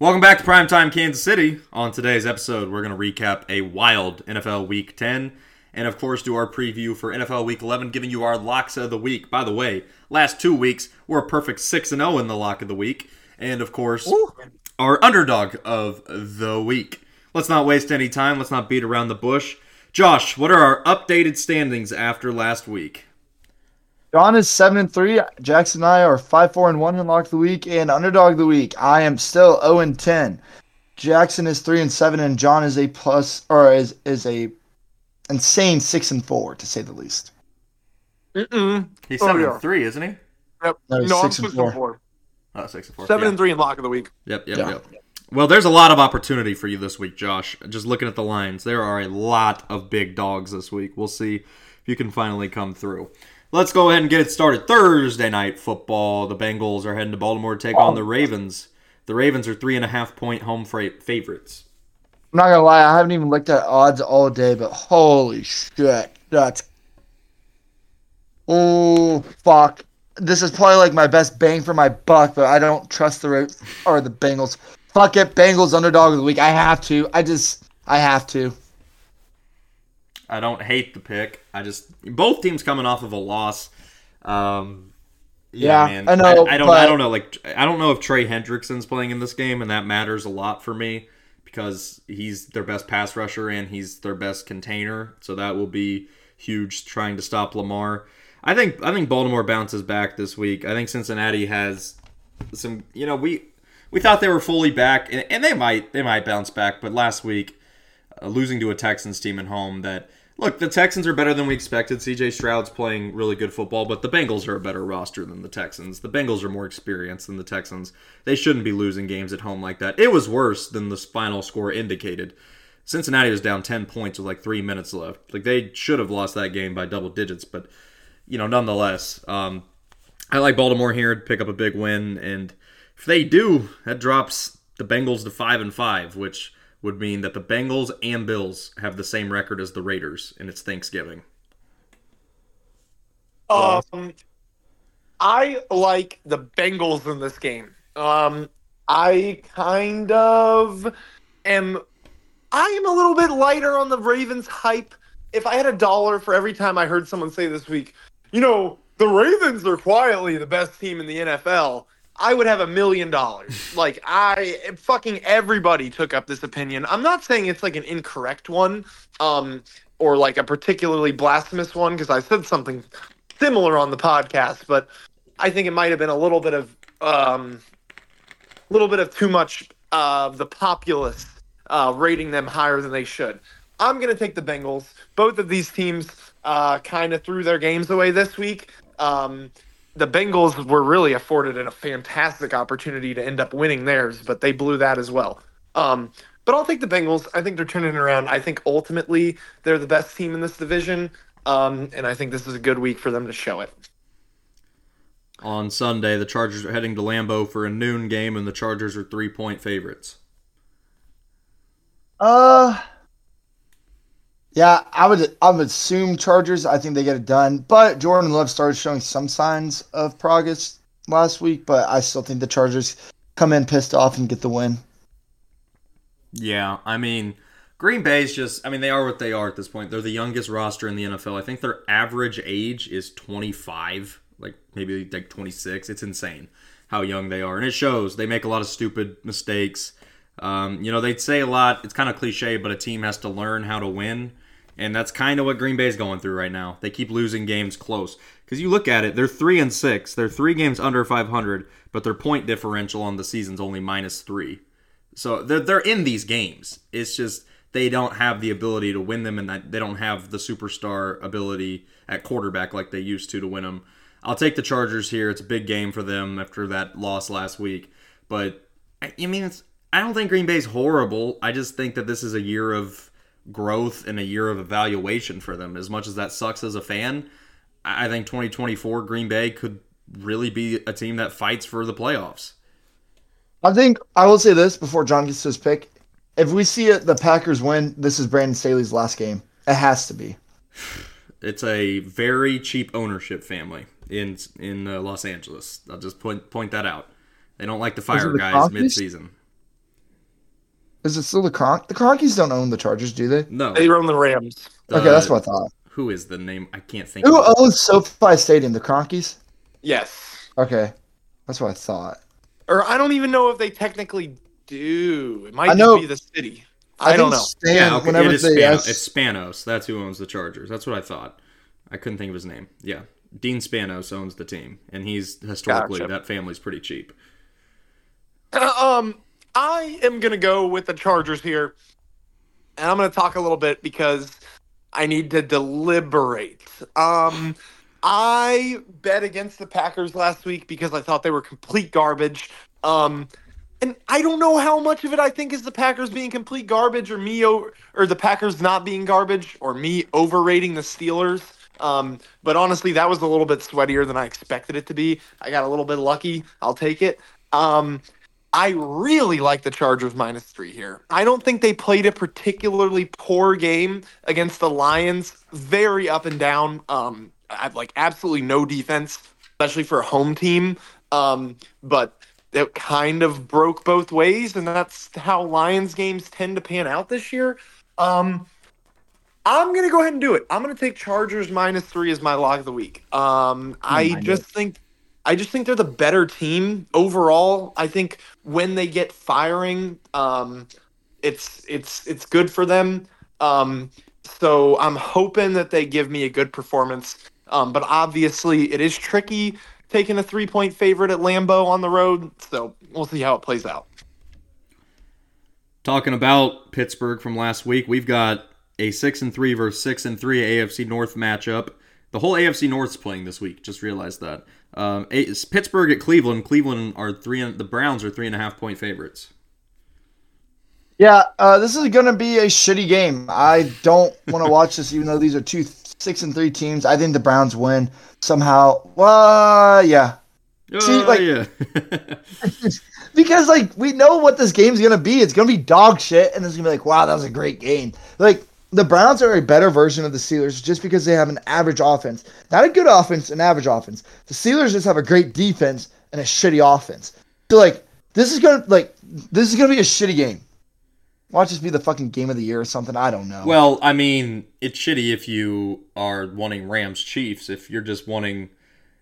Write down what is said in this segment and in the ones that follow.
Welcome back to Primetime Kansas City. On today's episode, we're going to recap a wild NFL Week 10 and, of course, do our preview for NFL Week 11, giving you our locks of the week. By the way, last two weeks, we're a perfect 6 0 in the lock of the week. And, of course, Ooh. our underdog of the week. Let's not waste any time. Let's not beat around the bush. Josh, what are our updated standings after last week? John is seven and three. Jackson and I are five, four, and one in lock of the week and underdog of the week. I am still zero and ten. Jackson is three and seven, and John is a plus or is is a insane six and four to say the least. Mm-mm. He's seven oh, yeah. and three, isn't he? Yep. No, no I'm six and four. four. Oh, six and four. Seven yeah. and three in lock of the week. Yep, yep, yeah. yep. Well, there's a lot of opportunity for you this week, Josh. Just looking at the lines, there are a lot of big dogs this week. We'll see if you can finally come through. Let's go ahead and get it started. Thursday night football. The Bengals are heading to Baltimore to take on the Ravens. The Ravens are three and a half point home favorites. I'm not gonna lie, I haven't even looked at odds all day, but holy shit, that's oh fuck. This is probably like my best bang for my buck, but I don't trust the Ravens or the Bengals. Fuck it, Bengals underdog of the week. I have to. I just I have to. I don't hate the pick. I just both teams coming off of a loss. Um, yeah, yeah man. I know. I, I don't. But... I don't know. Like, I don't know if Trey Hendrickson's playing in this game, and that matters a lot for me because he's their best pass rusher and he's their best container. So that will be huge trying to stop Lamar. I think. I think Baltimore bounces back this week. I think Cincinnati has some. You know, we we thought they were fully back, and, and they might. They might bounce back, but last week. Uh, losing to a Texans team at home that Look, the Texans are better than we expected. CJ Stroud's playing really good football, but the Bengals are a better roster than the Texans. The Bengals are more experienced than the Texans. They shouldn't be losing games at home like that. It was worse than the final score indicated. Cincinnati was down 10 points with like three minutes left. Like they should have lost that game by double digits, but you know, nonetheless, um, I like Baltimore here to pick up a big win, and if they do, that drops the Bengals to five and five, which would mean that the Bengals and Bills have the same record as the Raiders, and it's Thanksgiving. Um, I like the Bengals in this game. Um, I kind of am. I am a little bit lighter on the Ravens hype. If I had a dollar for every time I heard someone say this week, you know, the Ravens are quietly the best team in the NFL. I would have a million dollars. Like I fucking everybody took up this opinion. I'm not saying it's like an incorrect one, um, or like a particularly blasphemous one because I said something similar on the podcast, but I think it might have been a little bit of um, a little bit of too much of the populace uh, rating them higher than they should. I'm gonna take the Bengals. Both of these teams uh, kind of threw their games away this week. Um, the Bengals were really afforded a fantastic opportunity to end up winning theirs, but they blew that as well. Um, but I'll take the Bengals. I think they're turning around. I think ultimately they're the best team in this division, um, and I think this is a good week for them to show it. On Sunday, the Chargers are heading to Lambeau for a noon game, and the Chargers are three point favorites. Uh, yeah, I would I would assume Chargers. I think they get it done. But Jordan Love started showing some signs of progress last week, but I still think the Chargers come in pissed off and get the win. Yeah, I mean, Green Bay's just I mean, they are what they are at this point. They're the youngest roster in the NFL. I think their average age is 25, like maybe like 26. It's insane how young they are. And it shows. They make a lot of stupid mistakes. Um, you know, they'd say a lot, it's kind of cliche, but a team has to learn how to win. And that's kind of what Green Bay's going through right now. They keep losing games close. Because you look at it, they're 3 and 6. They're 3 games under 500, but their point differential on the season's only minus 3. So they're, they're in these games. It's just they don't have the ability to win them, and they don't have the superstar ability at quarterback like they used to to win them. I'll take the Chargers here. It's a big game for them after that loss last week. But, I mean, it's, I don't think Green Bay's horrible. I just think that this is a year of growth and a year of evaluation for them. As much as that sucks as a fan, I think 2024 Green Bay could really be a team that fights for the playoffs. I think I will say this before John gets his pick. If we see it, the Packers win, this is Brandon Staley's last game. It has to be. It's a very cheap ownership family in in uh, Los Angeles. I'll just point point that out. They don't like to fire guys mid season. Is it still the Cron? The Kroenkes don't own the Chargers, do they? No. They own the Rams. okay, that's what I thought. Who is the name? I can't think. Who of it. owns SoFi Stadium? The Kroenkes. Yes. Okay, that's what I thought. Or I don't even know if they technically do. It might I know- be the city. I, don't know. Stan, Yeah, okay, whenever it is they Spanos. ask- It's Spanos. That's who owns the Chargers. That's what I thought. I couldn't think of his name. Yeah, Dean Spanos owns the team, and he's historically Gotcha. that family's pretty cheap. um, I am gonna go with the Chargers here, and I'm gonna talk a little bit because I need to deliberate. Um, I bet against the Packers last week because I thought they were complete garbage. Um, and I don't know how much of it I think is the Packers being complete garbage, or me, o- or the Packers not being garbage, or me overrating the Steelers. Um, but honestly, that was a little bit sweatier than I expected it to be. I got a little bit lucky. I'll take it. Um, I really like the Chargers minus three here. I don't think they played a particularly poor game against the Lions. Very up and down. Um, I have like absolutely no defense, especially for a home team. Um, but it kind of broke both ways, and that's how Lions games tend to pan out this year. Um, I'm gonna go ahead and do it. I'm gonna take Chargers minus three as my log of the week. Um, I just think, I just think they're the better team overall. I think when they get firing, um, it's it's it's good for them. Um, so I'm hoping that they give me a good performance. Um, but obviously, it is tricky taking a three point favorite at Lambeau on the road. So we'll see how it plays out. Talking about Pittsburgh from last week, we've got a six and three versus six and three AFC North matchup. The whole AFC North's playing this week. Just realized that. Um, it's Pittsburgh at Cleveland. Cleveland are three. and- The Browns are three and a half point favorites. Yeah, uh, this is gonna be a shitty game. I don't want to watch this, even though these are two six and three teams. I think the Browns win somehow. Well, yeah, See, Oh, like- yeah. because like we know what this game's gonna be. It's gonna be dog shit, and it's gonna be like, wow, that was a great game. Like the Browns are a better version of the Steelers just because they have an average offense, not a good offense, an average offense. The Steelers just have a great defense and a shitty offense. So like this is gonna like this is gonna be a shitty game. Watch this be the fucking game of the year or something. I don't know. Well, I mean, it's shitty if you are wanting Rams Chiefs. If you're just wanting,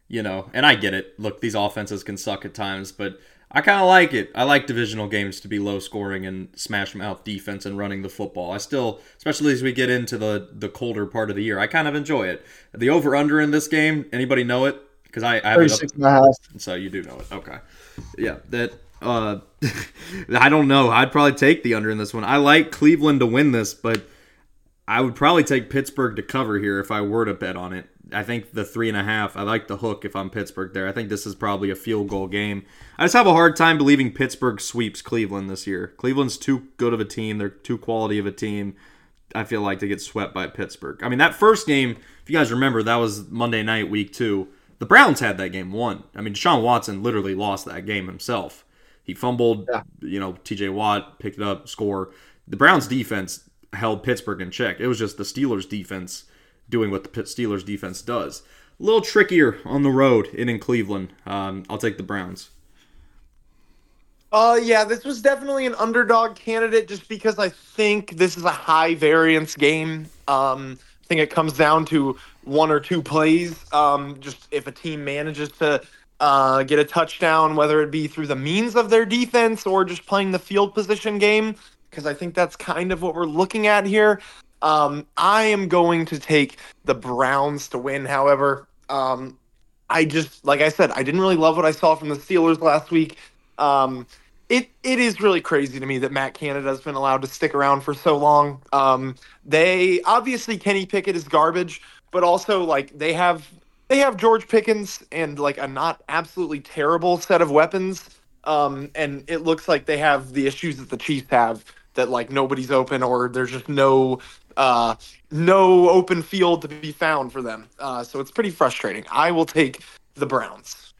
you know, and I get it. Look, these offenses can suck at times, but I kind of like it. I like divisional games to be low scoring and smash mouth defense and running the football. I still, especially as we get into the the colder part of the year, I kind of enjoy it. The over under in this game, anybody know it? Because I, I have it up 36 and a half. so you do know it. Okay. Yeah, that uh I don't know. I'd probably take the under in this one. I like Cleveland to win this, but I would probably take Pittsburgh to cover here if I were to bet on it. I think the three and a half. I like the hook if I'm Pittsburgh there. I think this is probably a field goal game. I just have a hard time believing Pittsburgh sweeps Cleveland this year. Cleveland's too good of a team. They're too quality of a team. I feel like to get swept by Pittsburgh. I mean, that first game, if you guys remember, that was Monday night, week two. The Browns had that game won. I mean, Deshaun Watson literally lost that game himself. He fumbled, Yeah. you know, TJ Watt picked it up, score. The Browns defense held Pittsburgh in check. It was just the Steelers defense doing what the Steelers defense does. A little trickier on the road and in Cleveland. Um, I'll take the Browns. Uh, yeah, this was definitely an underdog candidate just because I think this is a high variance game. Um, I think it comes down to one or two plays. Um, just if a team manages to uh, get a touchdown, whether it be through the means of their defense or just playing the field position game, because I think that's kind of what we're looking at here. Um, I am going to take the Browns to win, however. Um, I just, like I said, I didn't really love what I saw from the Steelers last week. Um, it it is really crazy to me that Matt Canada has been allowed to stick around for so long. Um, they obviously Kenny Pickett is garbage, but also like they have they have George Pickens and like a not absolutely terrible set of weapons. Um, and it looks like they have the issues that the Chiefs have that like nobody's open or there's just no uh, no open field to be found for them. Uh, so it's pretty frustrating. I will take the Browns.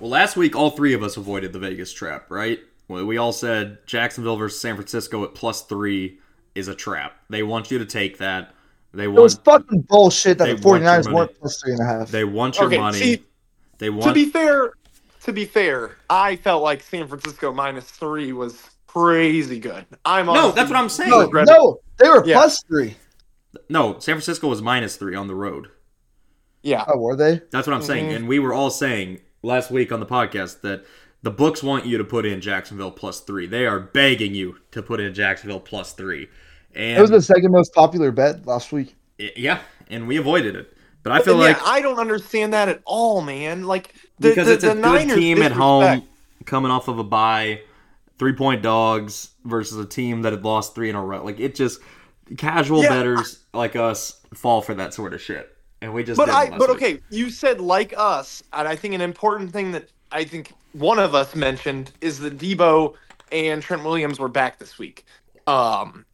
Well, last week all three of us avoided the Vegas trap, right? Well, We all said Jacksonville versus San Francisco at plus three is a trap. They want you to take that. They It was fucking bullshit that the want your 49ers money. weren't plus three and a half. they want your Okay, money. see, they to be fair, to be fair, I felt like San Francisco minus three was crazy good. I'm No, that's what I'm saying. No, no, they were Yeah. plus three. No, San Francisco was minus three on the road. Yeah, Oh, were they? That's what I'm saying. Mhm. And we were all saying last week on the podcast that the books want you to put in Jacksonville plus three. They are begging you to put in Jacksonville plus three. And It was the second most popular bet last week. yeah, and we avoided it. But I feel And like I don't understand that at all, man. Like the, because the, it's a the good Niners team at home coming off of a bye, three point dogs versus a team that had lost three in a row. Like it just casual Yeah. bettors like us fall for that sort of shit. And we just But I, but week. okay, you said like us, and I think an important thing that I think one of us mentioned is that Deebo and Trent Williams were back this week, um,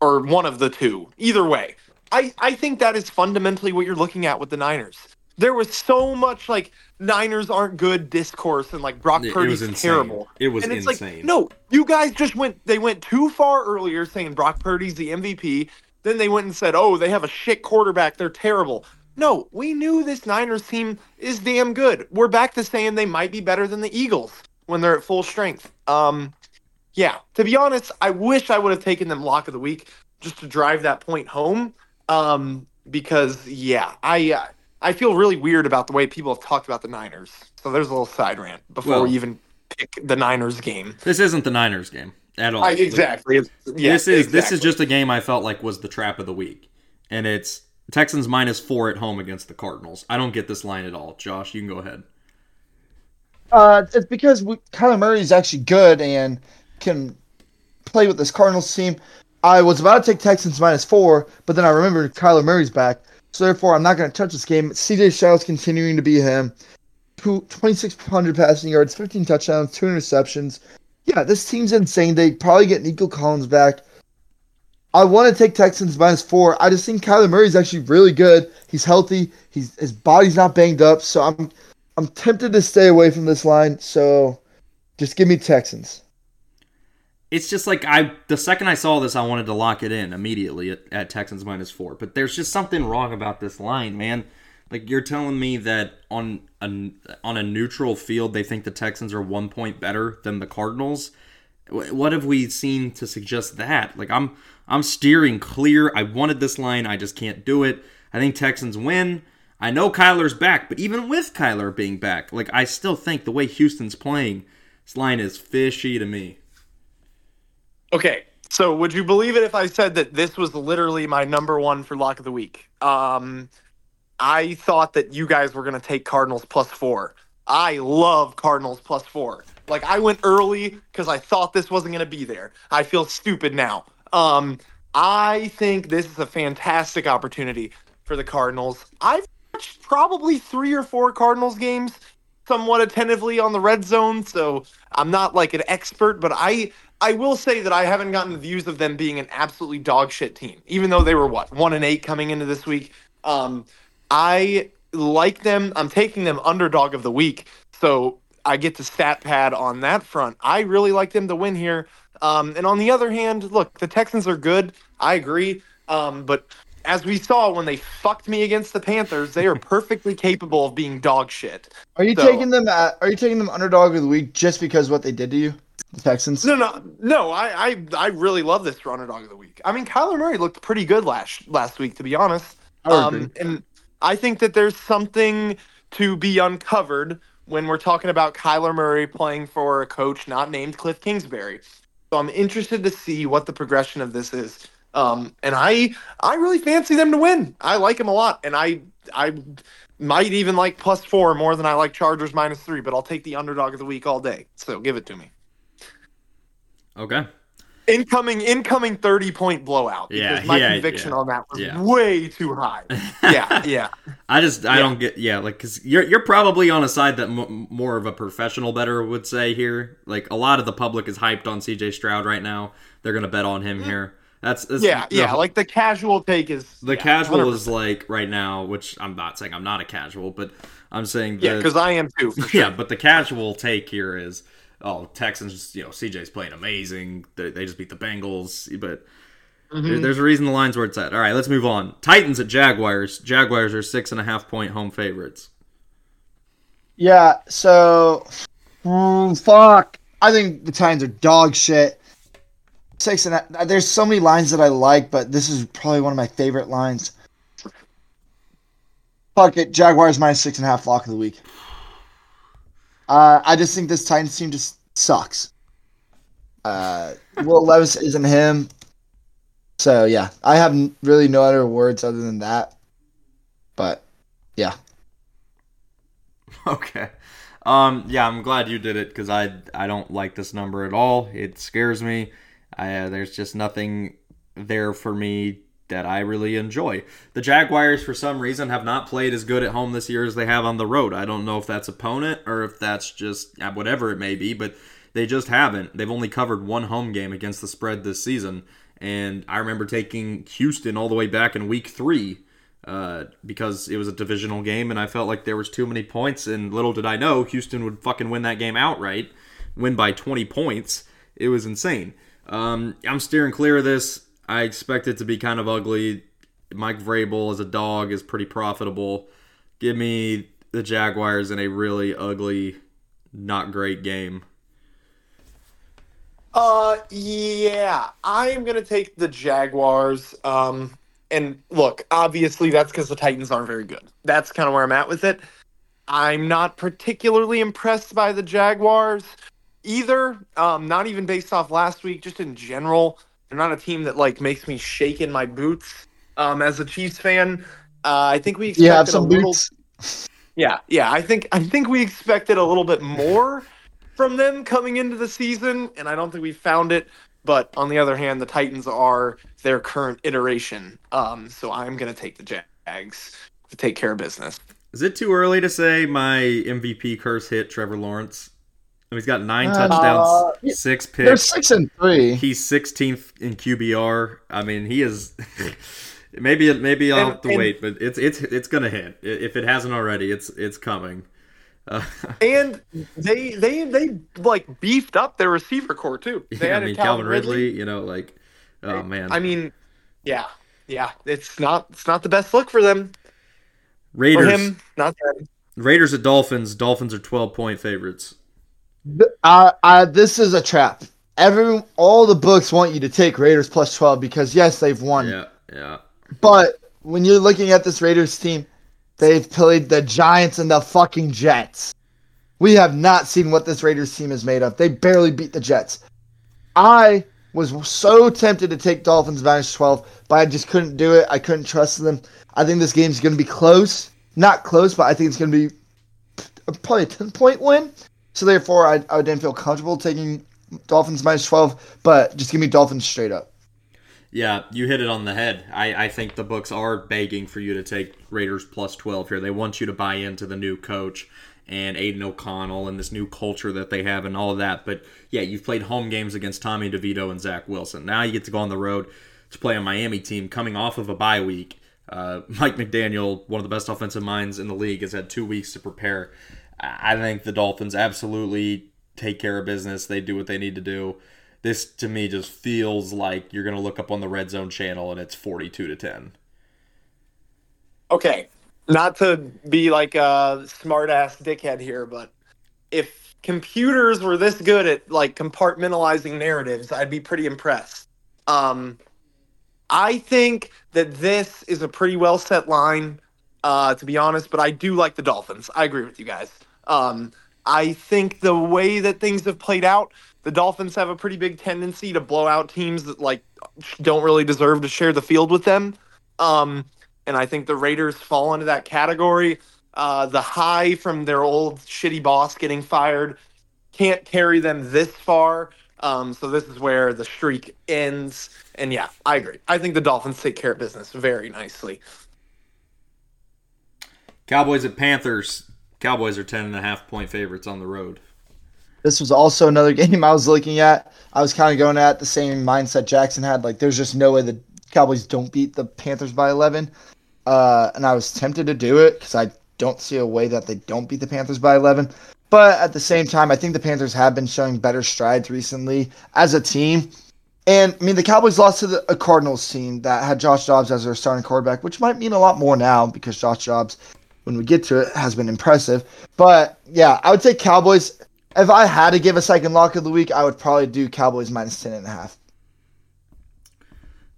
or one of the two. Either way, I I think that is fundamentally what you're looking at with the Niners. There was so much like Niners aren't good discourse and like Brock It- it Purdy's was terrible. It was and it's insane. like no, you guys just went. They went too far earlier saying Brock Purdy's the MVP. Then they went and said, "Oh, they have a shit quarterback. They're terrible." No, we knew this Niners team is damn good. We're back to saying they might be better than the Eagles when they're at full strength. Um, yeah. To be honest, I wish I would have taken them lock of the week just to drive that point home. Um, because yeah, I uh, I feel really weird about the way people have talked about the Niners. So there's a little side rant before Well- we even pick the Niners game. this isn't the Niners game at all. I, exactly. It's- yeah, this is this is just a game I felt like was the trap of the week, and it's Texans minus four at home against the Cardinals. I don't get this line at all. Josh, you can go ahead. Uh, it's because we, Kyler Murray is actually good and can play with this Cardinals team. I was about to take Texans minus four, but then I remembered Kyler Murray's back, so therefore I'm not going to touch this game. CJ Stroud's continuing to be him. Two- 2,600 passing yards, 15 touchdowns, two interceptions. Yeah, this team's insane. They probably get Nico Collins back. I want to take Texans minus four. I just think Kyler Murray's actually really good. He's healthy. He's his body's not banged up, so I'm I'm tempted to stay away from this line, so just give me Texans. It's just like I the second I saw this, I wanted to lock it in immediately at, at Texans minus four. But there's just something wrong about this line, man. Like you're telling me that on a on a neutral field, they think the Texans are one point better than the Cardinals. What have we seen to suggest that? Like I'm I'm steering clear. I wanted this line, I just can't do it. I think Texans win. I know Kyler's back, but even with Kyler being back, like I still think the way Houston's playing, this line is fishy to me. Okay, so would you believe it if I said that this was literally my number one for lock of the week? Um, I thought that you guys were going to take Cardinals plus four. I love Cardinals plus four. Like I went early because I thought this wasn't going to be there. I feel stupid now. Um, I think this is a fantastic opportunity for the Cardinals. I've watched probably three or four Cardinals games somewhat attentively on the red zone, so I'm not like an expert, but I I will say that I haven't gotten the views of them being an absolutely dog shit team, even though they were what one and eight coming into this week. Um, I like them. I'm taking them underdog of the week, so I get the stat pad on that front. I really like them to win here. Um, and on the other hand, look, the Texans are good. I agree. Um, but as we saw when they fucked me against the Panthers, they are perfectly capable of being dog shit. Are you So- taking them? At, are you taking them underdog of the week just because what they did to you, the Texans? No, no, no. I, I, I really love this for underdog of the week. I mean, Kyler Murray looked pretty good last last week, to be honest. I Um, agree. and I think that there's something to be uncovered when we're talking about Kyler Murray playing for a coach not named Cliff Kingsbury. So I'm interested to see what the progression of this is. Um, and I, I really fancy them to win. I like them a lot, and I, I might even like plus four more than I like Chargers minus three. But I'll take the underdog of the week all day. So give it to me. Okay. Incoming, incoming thirty point blowout. Because Yeah, my yeah, conviction yeah. on that was Yeah. way too high. Yeah, yeah. I just I don't get yeah like because you're you're probably on a side that m- more of a professional bettor would say here. Like a lot of the public is hyped on C.J. Stroud right now. They're gonna bet on him mm. here. That's, that's yeah, the- yeah. Like the casual take is the yeah, casual 100%. is like right now, which I'm not saying I'm not a casual, but I'm saying yeah, because I am too. Sure. yeah, but the casual take here is, oh, Texans, you know, CJ's playing amazing. They, they just beat the Bengals, but Mm-hmm. there- there's a reason the line's where it's at. All right, let's move on. Titans at Jaguars. Jaguars are six and a half point home favorites. Yeah. So, mm, fuck. I think the Titans are dog shit. six and a, there's so many lines that I like, but this is probably one of my favorite lines. Fuck it, Jaguars minus six and a half lock of the week. Uh, I just think this Titans team just sucks. Uh, Will Levis isn't him, so yeah, I have really no other words other than that. But yeah, Okay. Um, yeah, I'm glad you did it because I I don't like this number at all. It scares me. I, uh, there's just nothing there for me that I really enjoy. The Jaguars, for some reason, have not played as good at home this year as they have on the road. I don't know if that's opponent or if that's just uh, whatever it may be, but they just haven't. They've only covered one home game against the spread this season, and I remember taking Houston all the way back in Week Three uh, because it was a divisional game and I felt like there was too many points. And little did I know Houston would fucking win that game outright, win by 20 points. It was insane. Um, I'm steering clear of this. I expect it to be kind of ugly. Mike Vrabel as a dog is pretty profitable. Give me the Jaguars in a really ugly, not great game. Uh, yeah, I am gonna take the Jaguars. Um, and look, obviously that's because the Titans aren't very good. That's kind of where I'm at with it. I'm not particularly impressed by the Jaguars either. Um, not even based off last week, just in general. They're not a team that like makes me shake in my boots. Um, as a Chiefs fan, uh, I think we expected you have some a little. boots. Yeah, yeah. I think I think we expected a little bit more from them coming into the season, and I don't think we found it. But on the other hand, the Titans are their current iteration. Um, so I'm gonna take the Jags to take care of business. Is it too early to say my MVP curse hit Trevor Lawrence? He's got nine Uh, touchdowns, six They're picks. six and three. He's 16th in QBR. I mean, he is. maybe maybe I'll And- have to and- wait, but it's it's it's gonna hit. If it hasn't already, it's it's coming. Uh, And they they they like beefed up their receiver corps too. They yeah, I mean, Calvin Calvin Ridley. You know, like, oh man. I mean, yeah, yeah. It's not it's not the best look for them. For Raiders him, not them. Raiders at Dolphins. Dolphins are 12 point favorites. Uh, uh, this is a trap. Every all the books want you to take Raiders plus twelve because yes, they've won. Yeah, yeah. But when you're looking at this Raiders team, they've played the Giants and the fucking Jets. We have not seen what this Raiders team is made of. They barely beat the Jets. I was so tempted to take Dolphins minus 12, but I just couldn't do it. I couldn't trust them. I think this game's going to be close. Not close, but I think it's going to be probably a 10 point win. So therefore, I, I didn't feel comfortable taking Dolphins minus 12, but just give me Dolphins straight up. Yeah, you hit it on the head. I, I think the books are begging for you to take Raiders plus 12 here. They want you to buy into the new coach and Aidan O'Connell and this new culture that they have and all of that. But yeah, you've played home games against Tommy DeVito and Zach Wilson. Now you get to go on the road to play a Miami team coming off of a bye week. Uh, Mike McDaniel, one of the best offensive minds in the league, has had two weeks to prepare. I think the Dolphins absolutely take care of business. They do what they need to do. This to me just feels like you're going to look up on the red zone channel and it's 42 to 10. Okay, not to be like a smart ass dickhead here, but if computers were this good at like compartmentalizing narratives, I'd be pretty impressed. Um, I think that this is a pretty well set line, uh, to be honest, but I do like the Dolphins. I agree with you guys. Um, I think the way that things have played out, the Dolphins have a pretty big tendency to blow out teams that like don't really deserve to share the field with them. Um, and I think the Raiders fall into that category. Uh, the high from their old shitty boss getting fired can't carry them this far. Um, so this is where the streak ends. And yeah, I agree. I think the Dolphins take care of business very nicely. Cowboys at Panthers. Cowboys are 10 and a half point favorites on the road. This was also another game I was looking at. I was kind of going at the same mindset Jackson had. Like, there's just no way the Cowboys don't beat the Panthers by 11. Uh, and I was tempted to do it because I don't see a way that they don't beat the Panthers by 11. But at the same time, I think the Panthers have been showing better strides recently as a team. And I mean, the Cowboys lost to the a Cardinals team that had Josh Dobbs as their starting quarterback, which might mean a lot more now because Josh Dobbs, when we get to it, has been impressive. But yeah, I would say Cowboys. If I had to give a second lock of the week, I would probably do Cowboys minus ten and a half.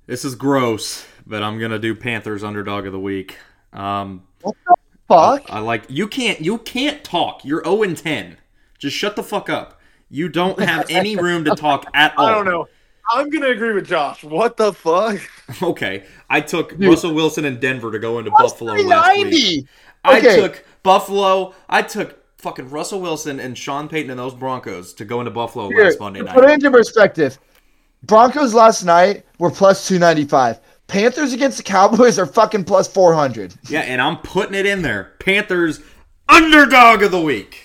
This is gross, but I'm gonna do Panthers underdog of the week. Um, What the fuck? I like you can't you can't talk. You're 0 and 10. Just shut the fuck up. You don't have any room to talk at all. I don't know. I'm gonna agree with Josh. What the fuck? Okay, I took Russell Wilson and Denver to go into Buffalo last week. 390. I Okay. took Buffalo. I took fucking Russell Wilson and Sean Payton and those Broncos to go into Buffalo Here, last Monday night. Put it night. into perspective. Broncos last night were plus 295. Panthers against the Cowboys are fucking plus 400. Yeah, and I'm putting it in there. Panthers underdog of the week.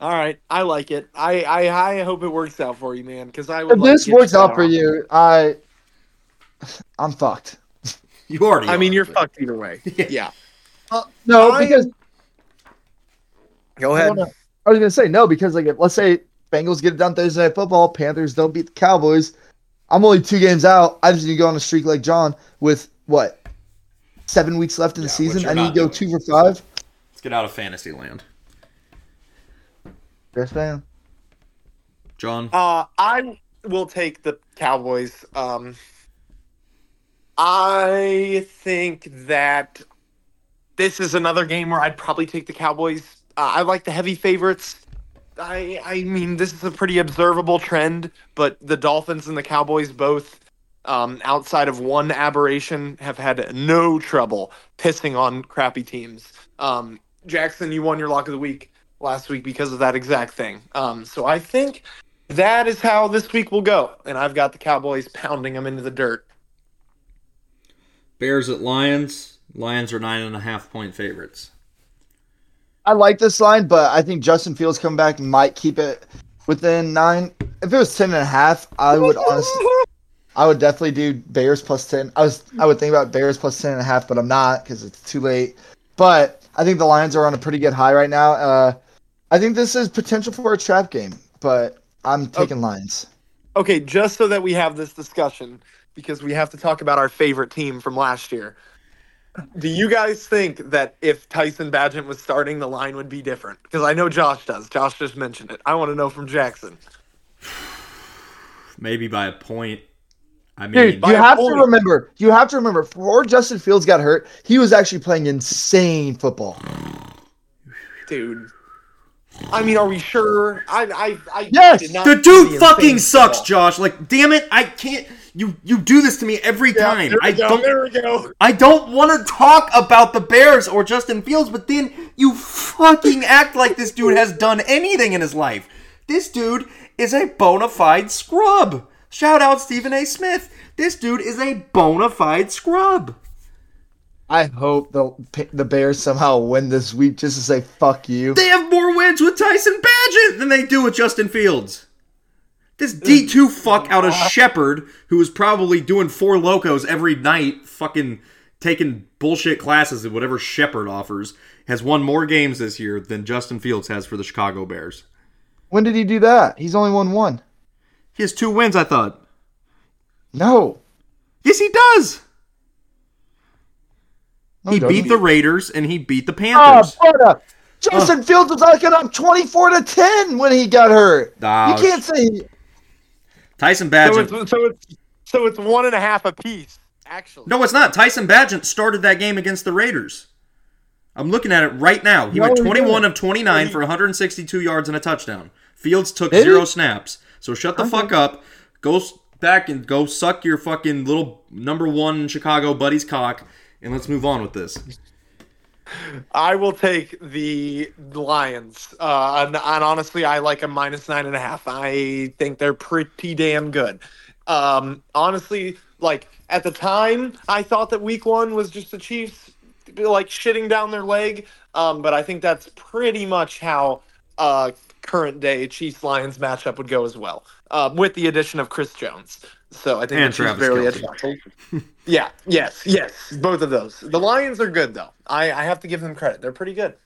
All right, I like it. I I, I hope it works out for you, man. Because I would. If like this works out for you, I, I'm fucked. You already. I mean, you're but- fucked either way. yeah. No, I- because Go ahead. don't know. I was gonna say no because like if, let's say Bengals get it done Thursday night football, Panthers don't beat the Cowboys. I'm only two games out. I just need to go on a streak like John with what seven weeks left in the Yeah, which season. you're I need to go doing. two for five. Let's get out of fantasy land. Yes, man. John, Uh, I will take the Cowboys. Um, I think that this is another game where I'd probably take the Cowboys. Uh, I like the heavy favorites. I I mean, this is a pretty observable trend, but the Dolphins and the Cowboys both, um, outside of one aberration, have had no trouble pissing on crappy teams. Um, Jackson, you won your lock of the week last week because of that exact thing. Um, so I think that is how this week will go, and I've got the Cowboys pounding them into the dirt. Bears at Lions. Lions are nine and a half point favorites. I like this line, but I think Justin Fields coming back might keep it within nine. If it was ten and a half, I would honestly, I would definitely do Bears plus ten. I was, I would think about Bears plus ten and a half, but I'm not because it's too late. But I think the Lions are on a pretty good high right now. Uh, I think this is potential for a trap game, but I'm taking Lions. Okay, just so that we have this discussion, because we have to talk about our favorite team from last year. Do you guys think that if Tyson Bagent was starting, the line would be different? Because I know Josh does. Josh just mentioned it. I want to know from Jackson. Maybe by a point. I mean, Dude, you have point. to remember. You have to remember. Before Justin Fields got hurt, he was actually playing insane football. Dude. I mean, are we sure? I, I, I Yes! did not the see dude fucking sucks. Josh. Like, damn it, I can't. You you do this to me every Yeah, time. there we I go, don't. There we go. I don't want to talk about the Bears or Justin Fields, but then you fucking act like this dude has done anything in his life. This dude is a bona fide scrub. Shout out Stephen A. Smith. This dude is a bona fide scrub. I hope the the Bears somehow win this week just to say fuck you. They have more wins with Tyson Bagent than they do with Justin Fields. This D2 fuck out of Shepherd, who is probably doing Four Lokos every night, fucking taking bullshit classes at whatever Shepherd offers, has won more games this year than Justin Fields has for the Chicago Bears. When did he do that? He's only won one. He has two wins, I thought. No. Yes, he does. No, He doesn't. beat the Raiders and he beat the Panthers. Oh, Panthers. brother. Justin Fields was like up 24 to 10 when he got hurt. Ah, you can't say Tyson So Bagent. it's, so it's so it's one and a half apiece. Actually, No, it's not. Tyson Bagent started that game against the Raiders. I'm looking at it right now. He No, went 21 didn't. of 29 for 162 yards and a touchdown. Fields took Did he? zero snaps. So shut the fuck up. Go back and go suck your fucking little number one Chicago buddy's cock, and let's move on with this. I will take the Lions. Uh, and, and honestly, I like a minus nine and a half. I think they're pretty damn good. Um, honestly, like at the time, I thought that Week One was just the Chiefs like shitting down their leg. Um, but I think that's pretty much how uh, current day Chiefs Lions matchup would go as well, uh, with the addition of Chris Jones. So I think And it's Travis very Kelce. attractive. yeah, yes, yes, both of those. The Lions are good though. I, I have to give them credit. They're pretty good.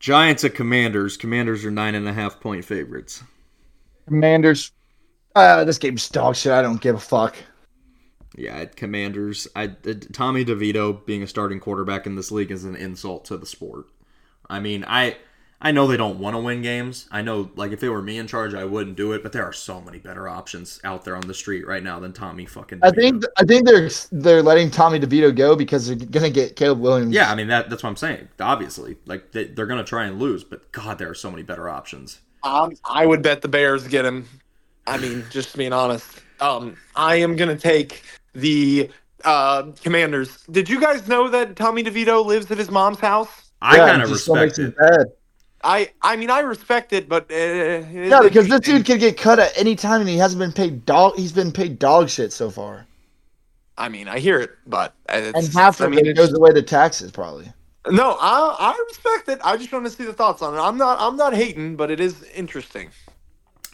Giants at Commanders. Commanders are nine and a half point favorites. Commanders. Uh, this game's dog shit. I don't give a fuck. Yeah, at Commanders. I uh, Tommy DeVito being a starting quarterback in this league is an insult to the sport. I mean, I I know they don't want to win games. I know, like, if it were me in charge, I wouldn't do it. But there are so many better options out there on the street right now than Tommy fucking. I think I think they're they're letting Tommy DeVito go because they're gonna get Caleb Williams. Yeah, I mean that. That's what I'm saying. Obviously, like they, they're gonna try and lose, but God, there are so many better options. Um, I would bet the Bears get him. I mean, just being honest. Um, I am gonna take the uh, Commanders. Did you guys know that Tommy DeVito lives at his mom's house? I Yeah, kind of he still respect makes it. his bed. I I mean, I respect it, but uh, Yeah, because this dude can get cut at any time, and he hasn't been paid dog. He's been paid dog shit so far, I mean, I hear it, but it's, and half I of mean, it goes away to taxes probably. No, I I respect it. I just want to see the thoughts on it. I'm not I'm not hating, but it is interesting.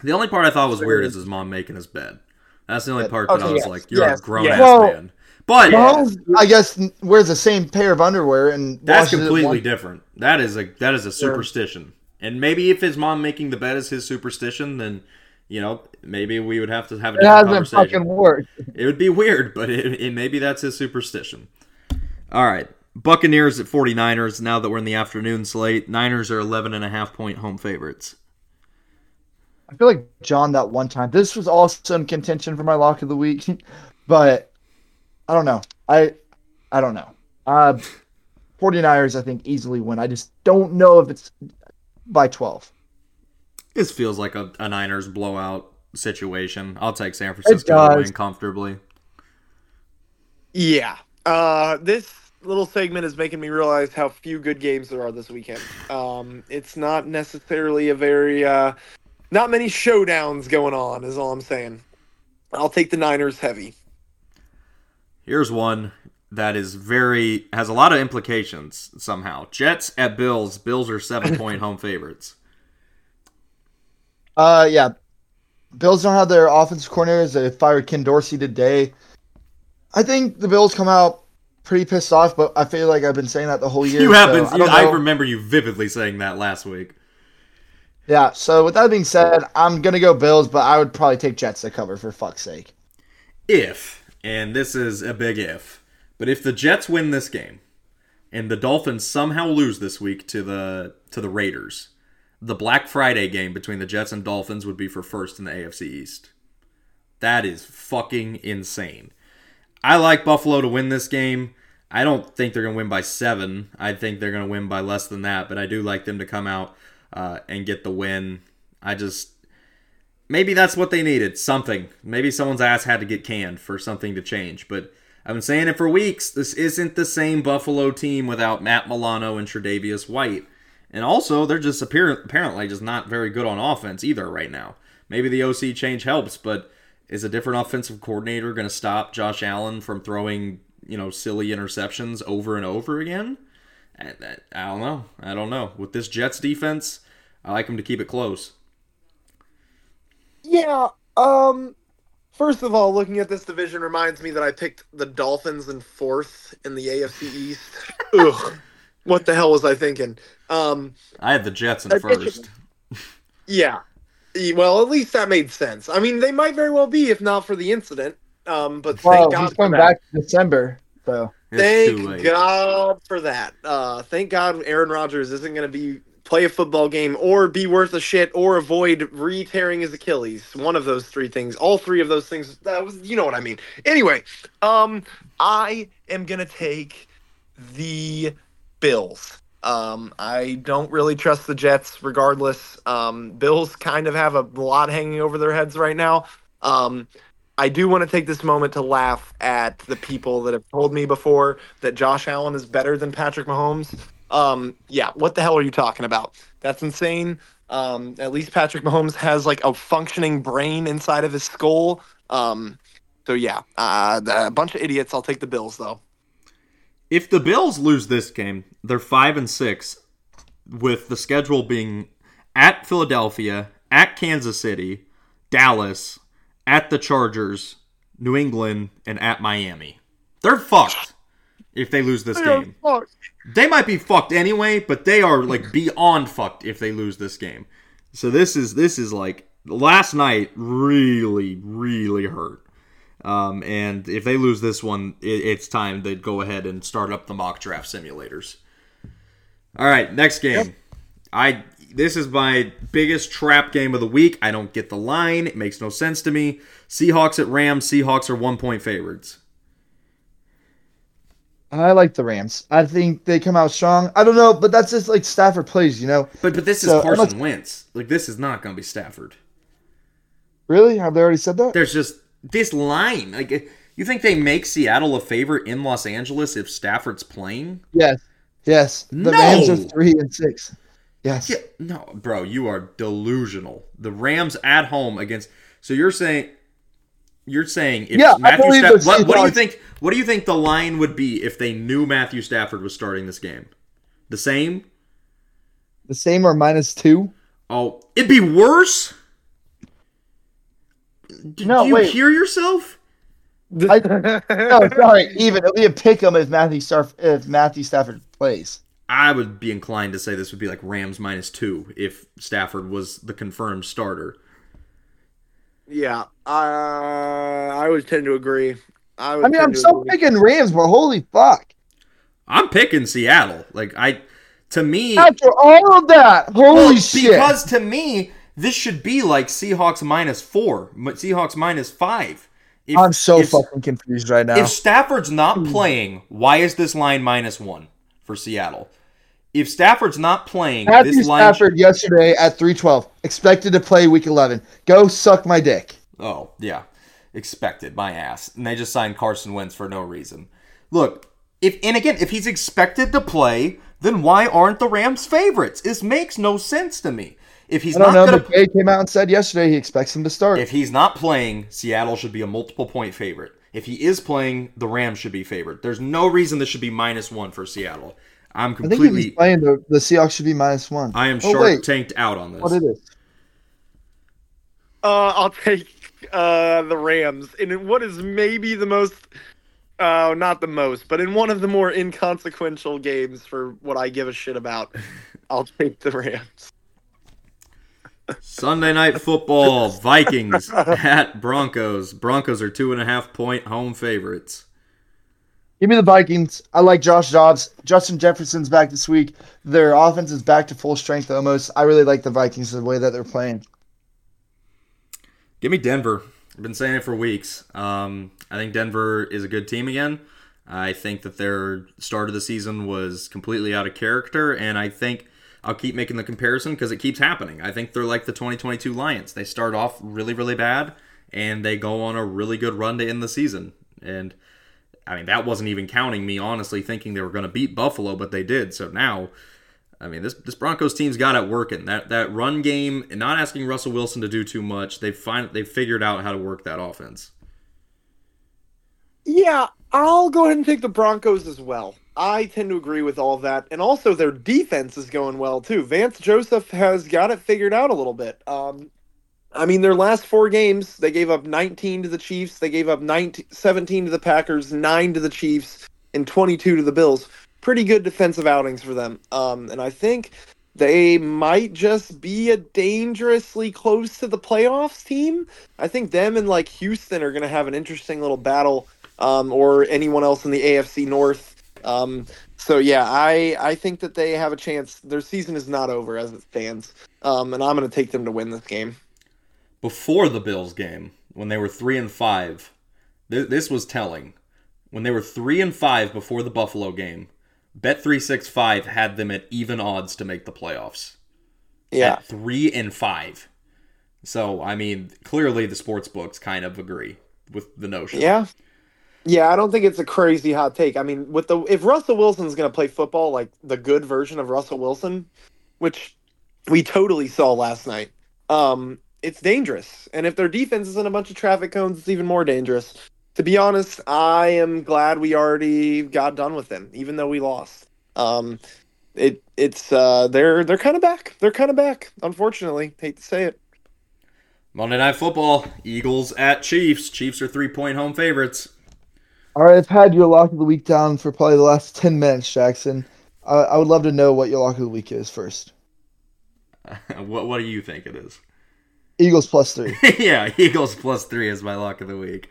The only part I thought was weird is his mom making his bed. That's the only part that I was yes, like, "You're yes, a grown yes. ass Well, man." But Mahomes, I guess, n- wears the same pair of underwear and that's washes it completely different. That is a that is a superstition. And maybe if his mom making the bed is his superstition, then you know maybe we would have to have a It different hasn't conversation. fucking worked. It would be weird, but it, it maybe that's his superstition. All right. Buccaneers at 49ers now that we're in the afternoon slate. Niners are 11 and a half point home favorites. I feel like John that one time. This was also in contention for my lock of the week, but I don't know. I I don't know. Uh 49ers I think easily win. I just don't know if it's by 12. This feels like a, a Niners blowout situation. I'll take San Francisco to does. win comfortably. Yeah. Uh, this little segment is making me realize how few good games there are this weekend. Um, it's not necessarily a very, uh, not many showdowns going on, is all I'm saying. I'll take the Niners heavy. Here's one that is very has a lot of implications somehow. Jets at Bills. Bills are seven point home favorites. Uh yeah. Bills don't have their offensive coordinators. They fired Ken Dorsey today. I think the Bills come out pretty pissed off, but I feel like I've been saying that the whole year. You have so been. I, I remember you vividly saying that last week. Yeah, so with that being said, I'm gonna go Bills, but I would probably take Jets to cover for fuck's sake. if, and this is a big if, but if the Jets win this game and the Dolphins somehow lose this week to the to the Raiders, the Black Friday game between the Jets and Dolphins would be for first in the AFC East. That is fucking insane. I like Buffalo to win this game. I don't think they're going to win by seven. I think they're going to win by less than that, but I do like them to come out uh, and get the win. I just maybe that's what they needed. Something. Maybe someone's ass had to get canned for something to change. But I've been saying it for weeks. This isn't the same Buffalo team without Matt Milano and Tre'Davious White. And also, they're just apparent, apparently just not very good on offense either right now. Maybe the OC change helps, but is a different offensive coordinator going to stop Josh Allen from throwing, you know, silly interceptions over and over again? I, I, I don't know. I don't know. With this Jets defense, I like them to keep it close. Yeah. Um. First of all, looking at this division reminds me that I picked the Dolphins in fourth in the AFC East. Ugh. What the hell was I thinking? Um. I had the Jets in I think first. Yeah. Well, at least that made sense. I mean, they might very well be if not for the incident. Um. But Well, thank God he's for coming that. back in December, so It's Thank. God for that. Uh, thank God Aaron Rodgers isn't going to be play a football game or be worth a shit or avoid re-tearing his Achilles. One of those three things. All three of those things. That was, you know what I mean. Anyway, um, I am to take the Bills. Um, I don't really trust the Jets, regardless. Um, Bills kind of have a lot hanging over their heads right now. Um, I do want to take this moment to laugh at the people that have told me before that Josh Allen is better than Patrick Mahomes. Um, yeah, what the hell are you talking about? That's insane. Um, at least Patrick Mahomes has like a functioning brain inside of his skull. Um, so yeah, uh, a bunch of idiots. I'll take the Bills though. If the Bills lose this game, they're five and six, with the schedule being at Philadelphia, at Kansas City, Dallas, at the Chargers, New England, and at Miami. They're fucked if they lose this game. They might be fucked anyway, but they are like beyond fucked if they lose this game. So this is this is like last night really really hurt. Um, and if they lose this one, it, it's time to go ahead and start up the mock draft simulators. All right, next game. I this is my biggest trap game of the week. I don't get the line. It makes no sense to me. Seahawks at Rams. Seahawks are one point favorites. I like the Rams. I think they come out strong. I don't know, but that's just like Stafford plays, you know. But but this is So, Carson unless- Wentz. Like this is not going to be Stafford. Really? Have they already said that? There's just this line. Like you think they make Seattle a favorite in Los Angeles if Stafford's playing? Yes. Yes. The No! Rams are three and six. Yes. Yeah, no, bro, you are delusional. The Rams at home against. So you're saying, you're saying if Yeah, Matthew believe Stafford. What, what do you think? What do you think the line would be if they knew Matthew Stafford was starting this game? The same? The same or minus two? Oh, it'd be worse. Did No, you wait. hear yourself? I- No, sorry. Even it'll be a pick 'em if Matthew Staff if Matthew Stafford plays. I would be inclined to say this would be like Rams minus two if Stafford was the confirmed starter. Yeah, uh, I would tend to agree. I, I mean, I'm to still agree. picking Rams, but holy fuck! I'm picking Seattle. Like I, to me, After all of that, holy Well, shit! Because to me, this should be like Seahawks minus four, but Seahawks minus five. If, I'm so if, fucking confused right now. If Stafford's not playing, why is this line minus one for Seattle? If Stafford's not playing, Matthew this line. Stafford yesterday at 312, expected to play week 11. Go suck my dick. Oh yeah, expected my ass, and they just signed Carson Wentz for no reason. Look, if and again, if he's expected to play, then why aren't the Rams favorites? This makes no sense to me. If he's I don't not know. gonna McVay came out and said yesterday he expects him to start. If he's not playing, Seattle should be a multiple point favorite. If he is playing, the Rams should be favored. There's no reason this should be minus one for Seattle. I'm completely. I think if completely. he's playing, the, the Seahawks should be minus one. I am Oh, shark wait. tanked out on this. What it is? Uh, I'll take uh, the Rams in what is maybe the most, uh, not the most, but in one of the more inconsequential games for what I give a shit about. I'll take the Rams. Sunday night football: Vikings at Broncos. Broncos are two and a half point home favorites. Give me the Vikings. I like Josh Dobbs. Justin Jefferson's back this week. Their offense is back to full strength almost. I really like the Vikings the way that they're playing. Give me Denver. I've been saying it for weeks. Um, I think Denver is a good team again. I think that their start of the season was completely out of character, and I think I'll keep making the comparison because it keeps happening. I think they're like the 2022 Lions. They start off really, really bad, and they go on a really good run to end the season. And I mean, that wasn't even counting me honestly thinking they were going to beat Buffalo, but they did. So now, I mean, this this Broncos team's got it working. That that run game, and not asking Russell Wilson to do too much. They've find they've figured out how to work that offense. Yeah, I'll go ahead and take the Broncos as well. I tend to agree with all that. And also, their defense is going well, too. Vance Joseph has got it figured out a little bit. Um, I mean, their last four games, they gave up 19 to the Chiefs, they gave up 19, 17 to the Packers, 9 to the Chiefs, and 22 to the Bills. Pretty good defensive outings for them. Um, and I think they might just be a dangerously close to the playoffs team. I think them and like Houston are going to have an interesting little battle um, or anyone else in the AFC North. Um, so yeah, I I think that they have a chance. Their season is not over as it stands, um, and I'm going to take them to win this game. Before the Bills game, when they were three and five, th- this was telling. When they were three and five before the Buffalo game, Bet three six five had them at even odds to make the playoffs. Yeah, at three and five. So I mean, clearly the sports books kind of agree with the notion. yeah, yeah. I don't think it's a crazy hot take. I mean, with the if Russell Wilson's going to play football like the good version of Russell Wilson, which we totally saw last night, um, it's dangerous. And if their defense is in a bunch of traffic cones, it's even more dangerous. To be honest, I am glad we already got done with them, even though we lost. Um, it it's uh, they're they're kind of back. They're kind of back. Unfortunately, hate to say it. Monday Night Football: Eagles at Chiefs. Chiefs are three point home favorites. All right, I've had your lock of the week down for probably the last 10 minutes, Jackson. I, I would love to know what your lock of the week is first. what What do you think it is? Eagles plus three. yeah, Eagles plus three is my lock of the week.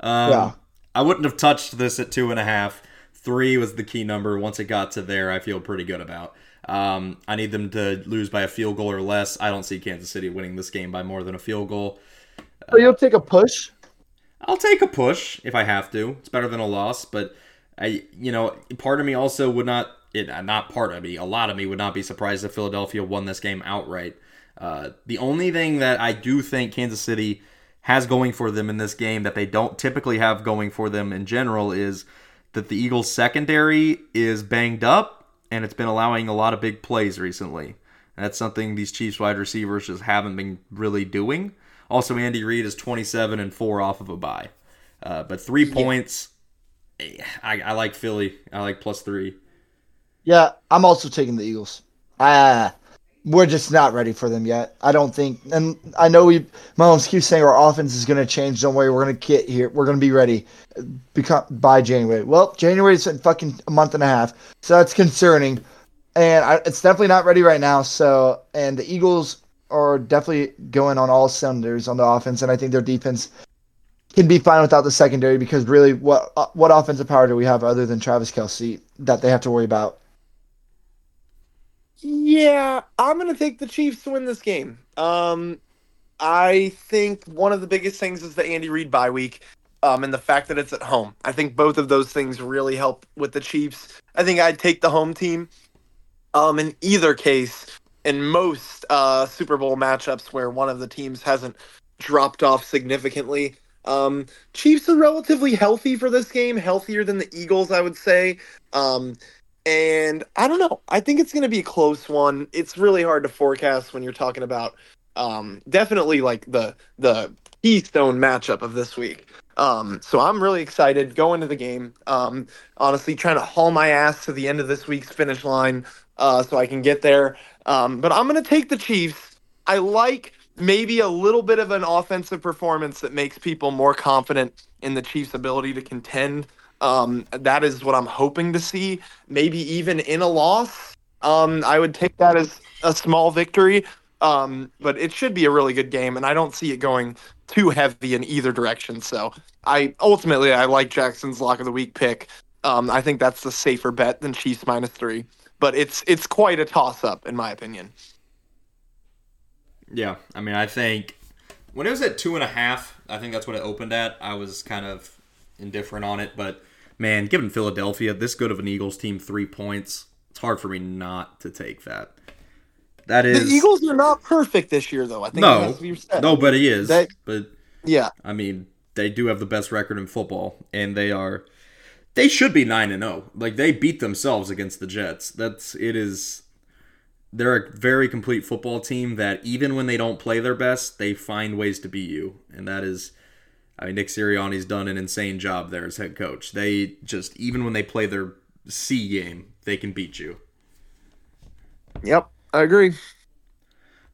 Um, Yeah. I wouldn't have touched this at two and a half. Three was the key number. Once it got to there, I feel pretty good about. Um, I need them to lose by a field goal or less. I don't see Kansas City winning this game by more than a field goal. So you'll take a push. I'll take a push if I have to. It's better than a loss, but I, you know, part of me also would not. It not part of me. A lot of me would not be surprised if Philadelphia won this game outright. Uh, the only thing that I do think Kansas City has going for them in this game that they don't typically have going for them in general is that the Eagles secondary is banged up and it's been allowing a lot of big plays recently. That's something these Chiefs wide receivers just haven't been really doing. Also, Andy Reid is 27 and 4 off of a bye. Uh, but three yeah. points, I, I, like Philly. I like plus three. Yeah, I'm also taking the Eagles. Uh, we're just not ready for them yet. I don't think, and I know we Mahomes keeps saying our offense is going to change. Don't worry, we're going to get here. We're going to be ready uh, become by January. Well, January is in fucking a month and a half, so that's concerning, and I, it's definitely not ready right now. So, and the Eagles are definitely going on all cylinders on the offense, and I think their defense can be fine without the secondary because really, what uh, what offensive power do we have other than Travis Kelce that they have to worry about? Yeah, I'm gonna take the Chiefs to win this game. Um, I think one of the biggest things is the Andy Reid bye week, um, and the fact that it's at home. I think both of those things really help with the Chiefs. I think I'd take the home team. Um, in either case, in most uh, Super Bowl matchups where one of the teams hasn't dropped off significantly, um, Chiefs are relatively healthy for this game, healthier than the Eagles, I would say. Um, and I don't know. I think it's going to be a close one. It's really hard to forecast when you're talking about um, definitely like the the keystone matchup of this week. Um, so I'm really excited going to the game. Um, honestly, trying to haul my ass to the end of this week's finish line uh, so I can get there. Um, but I'm going to take the Chiefs. I like maybe a little bit of an offensive performance that makes people more confident in the Chiefs' ability to contend um, that is what I'm hoping to see. Maybe even in a loss, um, I would take that as a small victory. Um, but it should be a really good game, and I don't see it going too heavy in either direction. So I ultimately I like Jackson's lock of the week pick. Um, I think that's the safer bet than Chiefs minus three, but it's it's quite a toss up in my opinion. Yeah, I mean, I think when it was at two and a half, I think that's what it opened at. I was kind of indifferent on it, but man, given Philadelphia this good of an Eagles team three points, it's hard for me not to take that. That is the Eagles are not perfect this year, though. I think no, nobody is. They, but yeah, I mean, they do have the best record in football, and they are they should be nine and zero. Oh. Like they beat themselves against the Jets. That's it is. They're a very complete football team that even when they don't play their best, they find ways to beat you, and that is I mean, Nick Sirianni's done an insane job there as head coach. They just even when they play their C game, they can beat you. Yep, I agree.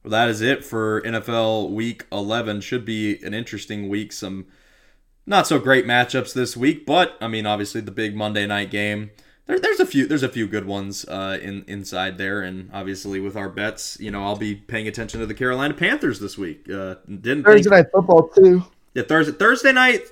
Well, that is it for NFL Week 11. Should be an interesting week. Some not so great matchups this week, but I mean, obviously the big Monday night game. There, there's a few. There's a few good ones uh, in inside there, and obviously with our bets, you know, I'll be paying attention to the Carolina Panthers this week. Uh, didn't Thursday think, night football too. Yeah, Thursday Thursday night.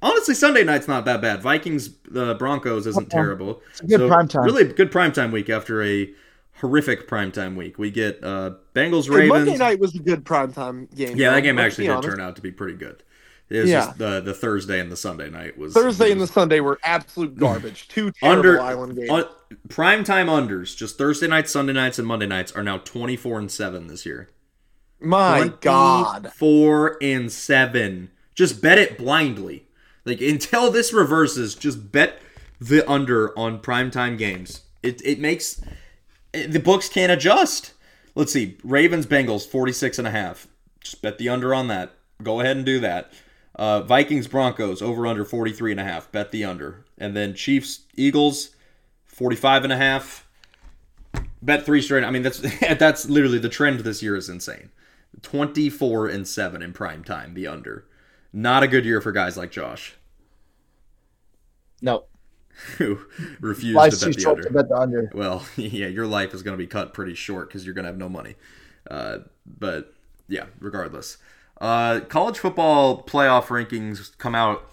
Honestly, Sunday night's not that bad. Vikings the uh, Broncos isn't terrible. It's a good so, prime time. Really good prime time week after a horrific prime time week. We get uh, Bengals Ravens. Monday night was a good prime time game. Yeah, that game actually did honest. turn out to be pretty good. It was yeah. just the the Thursday and the Sunday night was Thursday was, and the Sunday were absolute garbage. Two terrible under, island games. Un, prime time unders, just Thursday nights, Sunday nights, and Monday nights are now twenty four and seven this year. My God, four and seven. Just bet it blindly. Like until this reverses, just bet the under on primetime games. It it makes it, the books can't adjust. Let's see. Ravens Bengals 46 and a half. Just bet the under on that. Go ahead and do that. Uh, Vikings Broncos over under 43 and a half. Bet the under. And then Chiefs Eagles 45 and a half. Bet three straight. I mean that's that's literally the trend this year is insane. 24 and 7 in prime time the under. Not a good year for guys like Josh. No. Who refused Life's to, bet the, to bet the under. Well, yeah, your life is going to be cut pretty short because you're going to have no money. Uh, but yeah, regardless. Uh, college football playoff rankings come out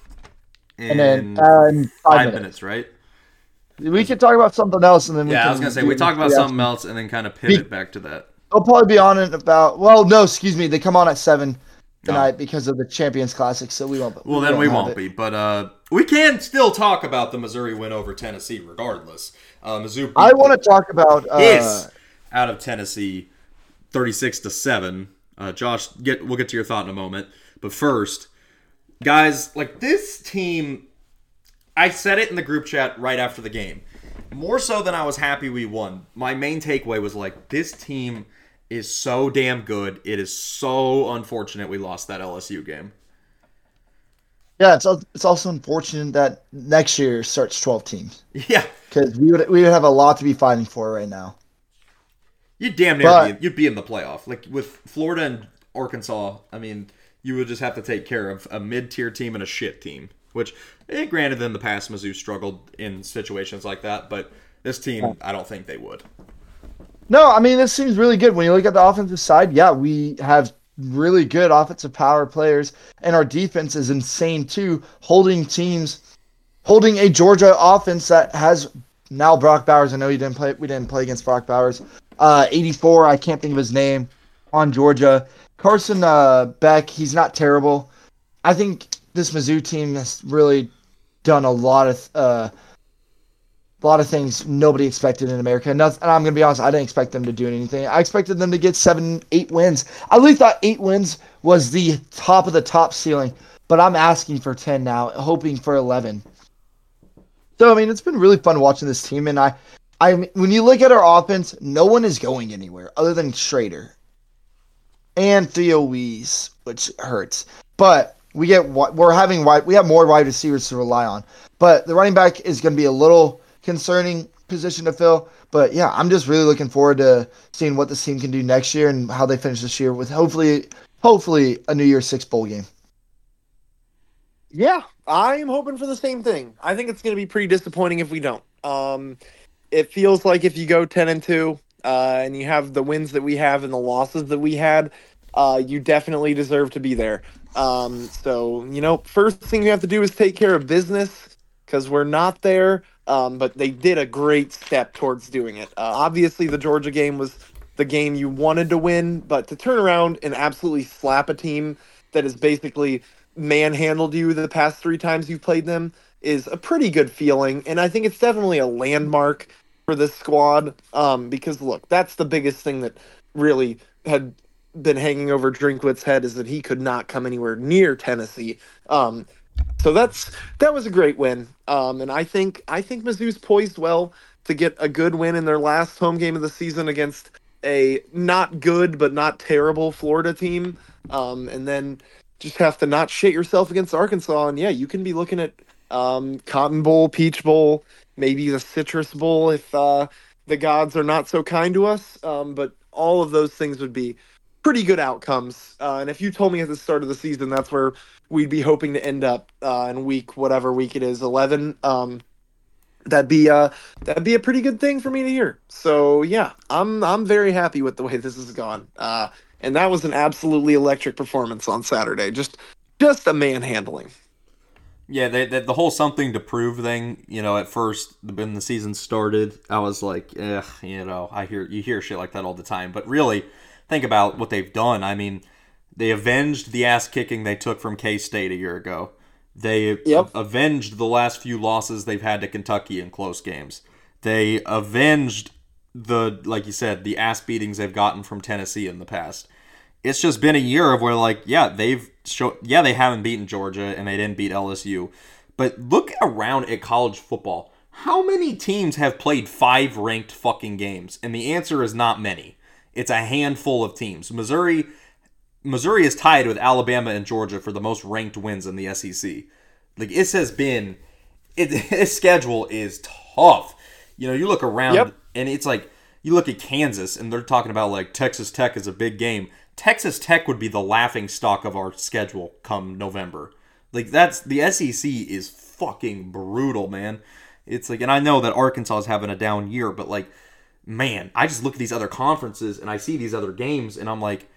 in, then, uh, in five, five minutes. minutes. right? We could talk about something else, and then we Yeah, can I was gonna say we talk about something else and then kind of pivot back to that. They'll probably be on in about. Well, no, excuse me. They come on at seven No. because of the Champions Classic, so we won't. Well, then we won't it. be, but uh, we can still talk about the Missouri win over Tennessee, regardless. Uh, Mizzou I want to talk about. Uh, out of Tennessee, thirty-six to seven. Uh, Josh, get we'll get to your thought in a moment, but first, guys, like this team, I said it in the group chat right after the game. More so than I was happy we won. My main takeaway was like this team is so damn good. It is so unfortunate we lost that LSU game. yeah, it's it's also unfortunate that next year starts twelve teams Yeah, because we would we would have a lot to be fighting for right now. You'd damn near But- be, you'd be in the playoff. Like with Florida and Arkansas, I mean, you would just have to take care of a mid-tier team and a shit team. Which, eh, granted, in the past, Mizzou struggled in situations like that, but this team, I don't think they would. No, I mean this seems really good when you look at the offensive side. Yeah, we have really good offensive power players, and our defense is insane too, holding teams, holding a Georgia offense that has now Brock Bowers. I know you didn't play. We didn't play against Brock Bowers. Uh, 84. I can't think of his name on Georgia. Carson uh, Beck. He's not terrible. I think this Mizzou team has really done a lot of uh, a lot of things nobody expected in America. And, I'm gonna be honest, I didn't expect them to do anything. I expected them to get seven, eight wins. I really thought eight wins was the top of the top ceiling, but I'm asking for ten now, hoping for eleven. So I mean, it's been really fun watching this team, and I, I when you look at our offense, no one is going anywhere other than Schrader and Theo Wease, which hurts. But we get we're having we have more wide receivers to rely on. But the running back is going to be a little concerning position to fill. But yeah, I'm just really looking forward to seeing what this team can do next year and how they finish this year with hopefully hopefully a New Year's Six bowl game. Yeah, I'm hoping for the same thing. I think it's going to be pretty disappointing if we don't. Um, it feels like if you go 10 and 2 uh, and you have the wins that we have and the losses that we had, uh, you definitely deserve to be there. Um, so, you know, first thing you have to do is take care of business because we're not there. Um, but they did a great step towards doing it. Uh, obviously, the Georgia game was the game you wanted to win, but to turn around and absolutely slap a team that has basically manhandled you the past three times you've played them is a pretty good feeling. And I think it's definitely a landmark for this squad. Um, because look, that's the biggest thing that really had been hanging over Drinkwitz's head is that he could not come anywhere near Tennessee. Um, so that's that was a great win. Um, and I think I think Mizzou's poised well to get a good win in their last home game of the season against a not good but not terrible Florida team. Um, and then just have to not shit yourself against Arkansas. And yeah, you can be looking at um, Cotton Bowl, Peach Bowl, maybe the Citrus Bowl if uh, the gods are not so kind to us. Um, but all of those things would be pretty good outcomes. Uh, and if you told me at the start of the season that's where we'd be hoping to end up uh, in week whatever week it is, eleven. Um, that'd be uh that'd be a pretty good thing for me to hear. So yeah, I'm I'm very happy with the way this has gone. Uh, and that was an absolutely electric performance on Saturday. Just just a manhandling. Yeah, they, they, the whole something to prove thing. You know, at first when the season started, I was like, eh, you know, I hear you hear shit like that all the time. But really, think about what they've done. I mean, they avenged the ass kicking they took from K State a year ago. They Yep. avenged the last few losses they've had to Kentucky in close games. They avenged the like you said the ass beatings they've gotten from Tennessee in the past. It's just been a year of where like yeah they've show yeah they haven't beaten Georgia and they didn't beat LSU, but look around at college football. How many teams have played five ranked fucking games? And the answer is not many. It's a handful of teams. Missouri Missouri is tied with Alabama and Georgia for the most ranked wins in the SEC. Like it has been, it, its schedule is tough. You know, you look around Yep. and it's like you look at Kansas and they're talking about like Texas Tech is a big game. Texas Tech would be the laughing stock of our schedule come November. Like that's the SEC is fucking brutal, man. It's like, and I know that Arkansas is having a down year, but like, man, I just look at these other conferences and I see these other games and I'm like,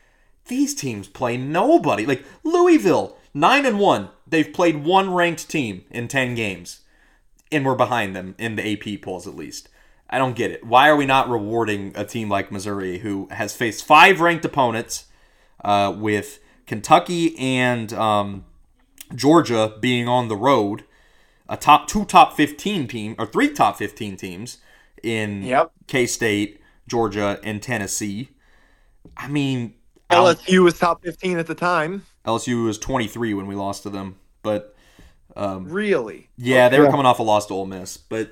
these teams play nobody. Like Louisville, nine and one. They've played one ranked team in ten games. and we're behind them in the AP polls at least. I don't get it. Why are we not rewarding a team like Missouri who has faced five ranked opponents uh, with Kentucky and um, Georgia being on the road, a top two top 15 team or three top 15 teams in Yep. K State, Georgia, and Tennessee. I mean, LSU was top 15 at the time. LSU was 23 when we lost to them, but um, Really? yeah, they were coming off a loss to Ole Miss, but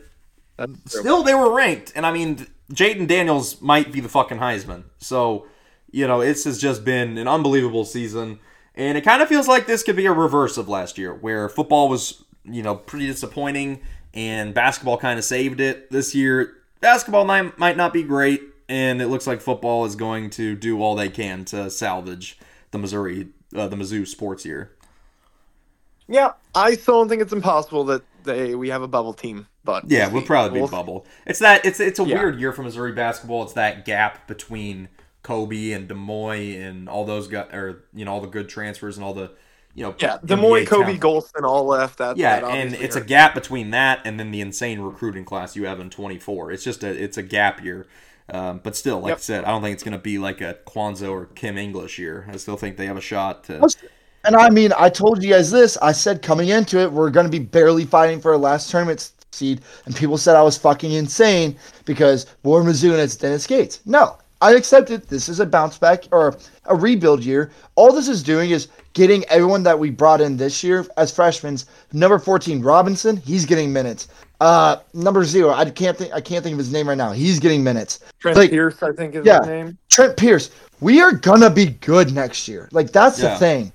still they were ranked. And I mean, Jayden Daniels might be the fucking Heisman. So, you know, this has just been an unbelievable season. And it kind of feels like this could be a reverse of last year, where football was, you know, pretty disappointing and basketball kind of saved it. This year, basketball might, might not be great, and it looks like football is going to do all they can to salvage the Missouri, uh, the Mizzou sports year. Yeah, I still don't think it's impossible that they we have a bubble team, but Yeah, we'll we'll probably be We'll- bubble. It's that it's it's a Yeah. weird year for Missouri basketball. It's that gap between Kobe and D'Moi and all those guys, or you know, all the good transfers and all the you know, Yeah, the D'Moi, Kobe, talent. Gholston all left. That Yeah, that and obviously it's a gap between that and then the insane recruiting class you have in 24. It's just a it's a gap year. Um, but still, like Yep. I said, I don't think it's going to be like a Cuonzo or Kim English year. I still think they have a shot to. And I mean, I told you guys this. I said coming into it, we're going to be barely fighting for a last tournament seed, and people said I was fucking insane because we're Mizzou and it's Dennis Gates. No, I accept it. This is a bounce back or a rebuild year. All this is doing is getting everyone that we brought in this year as freshmen. Number 14, Robinson, he's getting minutes. Uh, number zero, I can't think. I can't think of his name right now. He's getting minutes. Trent like- Pierce, I think is Yeah. his name. Trent Pierce, we are gonna be good next year. Like that's Yeah. the thing.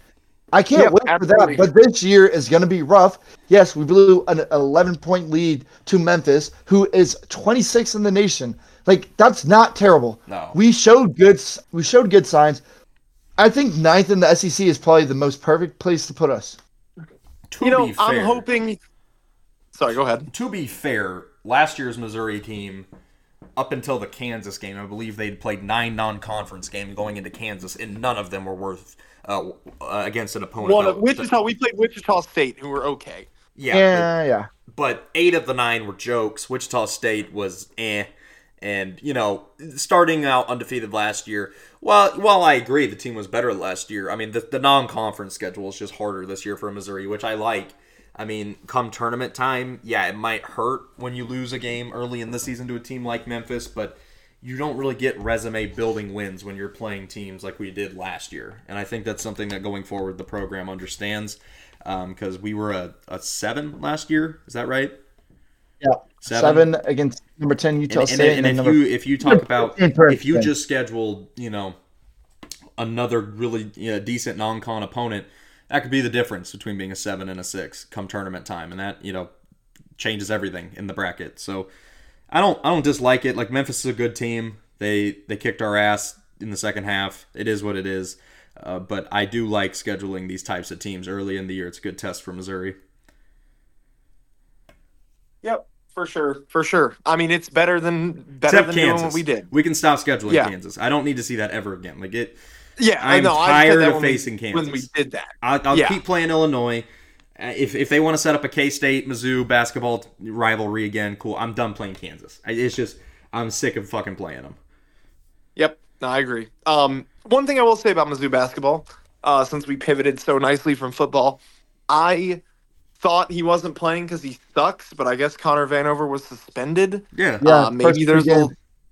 I can't Yep, wait for that. But this year is gonna be rough. Yes, we blew an 11 point lead to Memphis, who is 26 in the nation. Like that's not terrible. No. we showed good. We showed good signs. I think ninth in the SEC is probably the most perfect place to put us. To You know, be fair, I'm hoping. Sorry, go ahead. to be fair, last year's Missouri team, up until the Kansas game, I believe they'd played nine non-conference games going into Kansas, and none of them were worth uh, uh, against an opponent. One that- Wichita, we played Wichita State, who were okay. yeah, Yeah, yeah. but, but eight of the nine were jokes. Wichita State was eh, and you know, starting out undefeated last year. Well, while I agree the team was better last year, I mean the, the non-conference schedule is just harder this year for Missouri, which I like. I mean, come tournament time, yeah, it might hurt when you lose a game early in the season to a team like Memphis, but you don't really get resume building wins when you're playing teams like we did last year. And I think that's something that going forward the program understands um, because we were a, a seven last year. Is that right? Yeah. Seven, against number 10 Utah And, and, State. and then if you if you talk about if you just scheduled you know another really you know, decent non-con opponent, that could be the difference between being a seven and a six come tournament time, and that you know changes everything in the bracket. So I don't I don't dislike it. Like Memphis is a good team. They they kicked our ass in the second half. It is what it is. Uh, but I do like scheduling these types of teams early in the year. It's a good test for Missouri. Yep, for sure, for sure. I mean, it's better than better Except than Kansas. what we did. We can stop scheduling Yeah. Kansas. I don't need to see that ever again. Like it. Yeah, I I'm. I said tired of when we- facing when we did that. I'll, I'll Yeah. keep playing Illinois. Uh, If, if they want to set up a K State Mizzou basketball rivalry again, cool. I'm done playing Kansas. It's just I'm sick of fucking playing them. Yep, no, I agree. Um, one thing I will say about Mizzou basketball, uh, since we pivoted so nicely from football, I thought he wasn't playing because he sucks, but I guess Connor Vanover was suspended. Yeah, Yeah, uh, maybe first there's a, little-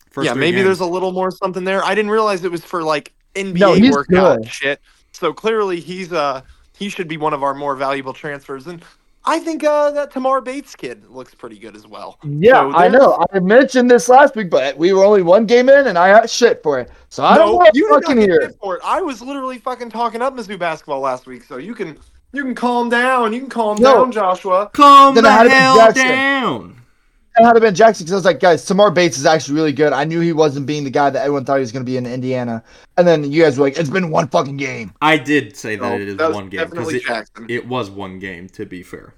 First yeah, maybe games. there's a little more something there. I didn't realize it was for like NBA No, he's workout good. shit. So clearly he's uh he should be one of our more valuable transfers, and I think uh, that Tamar Bates kid looks pretty good as well. Yeah, So I know. I mentioned this last week, but we were only one game in, and I got shit for it. So I don't No, want you fucking not get hear shit it. for it. I was literally fucking talking up Mizzou basketball last week, so you can you can calm down. You can calm No. down, Joshua. calm down. Then the I had it in hell Jackson. down. It had to been Jackson because I was like, guys, Tamar Bates is actually really good. I knew he wasn't being the guy that everyone thought he was going to be in Indiana. And then you guys were like, it's been one fucking game. I did say that No, it is that one game because it, it was one game. To be fair,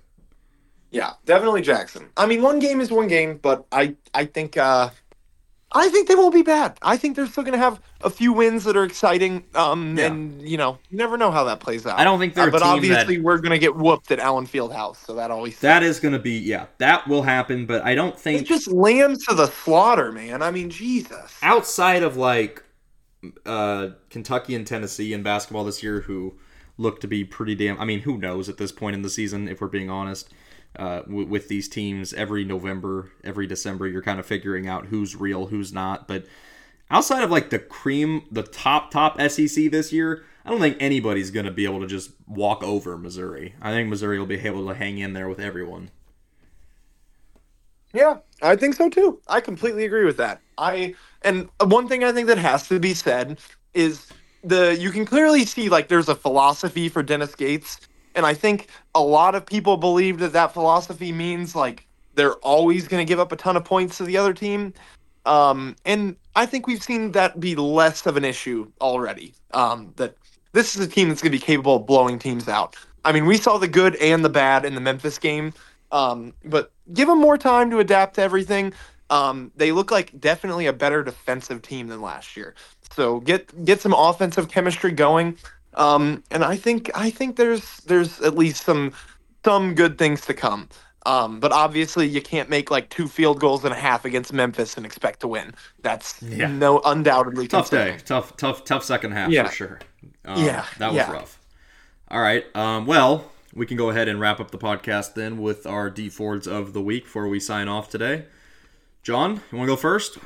Yeah, definitely Jackson. I mean, one game is one game, but I I think uh I think they won't be bad. I think they're still going to have a few wins that are exciting. Um, Yeah. and you know, you never know how that plays out. I don't think they're Uh, but obviously, that we're going to get whooped at Allen Fieldhouse, so that always that is going to be yeah that will happen. But I don't It's think just lambs to the slaughter, man. I mean, Jesus. outside of like uh, Kentucky and Tennessee in basketball this year, who look to be pretty damn. I mean, who knows at this point in the season? If we're being honest, uh, w- with these teams, every November, every December, you're kind of figuring out who's real, who's not. But outside of like the cream, the top top SEC this year, I don't think anybody's going to be able to just walk over Missouri. I think Missouri will be able to hang in there with everyone. Yeah, I think so too. I completely agree with that. I and one thing I think that has to be said is the you can clearly see like there's a philosophy for Dennis Gates, and I think a lot of people believe that that philosophy means like they're always going to give up a ton of points to the other team. Um, and I think we've seen that be less of an issue already. Um, that this is a team that's going to be capable of blowing teams out. I mean, we saw the good and the bad in the Memphis game. Um, but give them more time to adapt to everything. Um, they look like definitely a better defensive team than last year. So get get some offensive chemistry going. Um, and I think I think there's there's at least some some good things to come. Um, but obviously you can't make like two field goals and a half against Memphis and expect to win. That's Yeah. no undoubtedly Tough concerning. day, tough, tough, tough second half Yeah. for sure. Um, Yeah, that was yeah. rough. All right, um, well, we can go ahead and wrap up the podcast then with our Dee Fords of the week before we sign off today. John, you want to go first?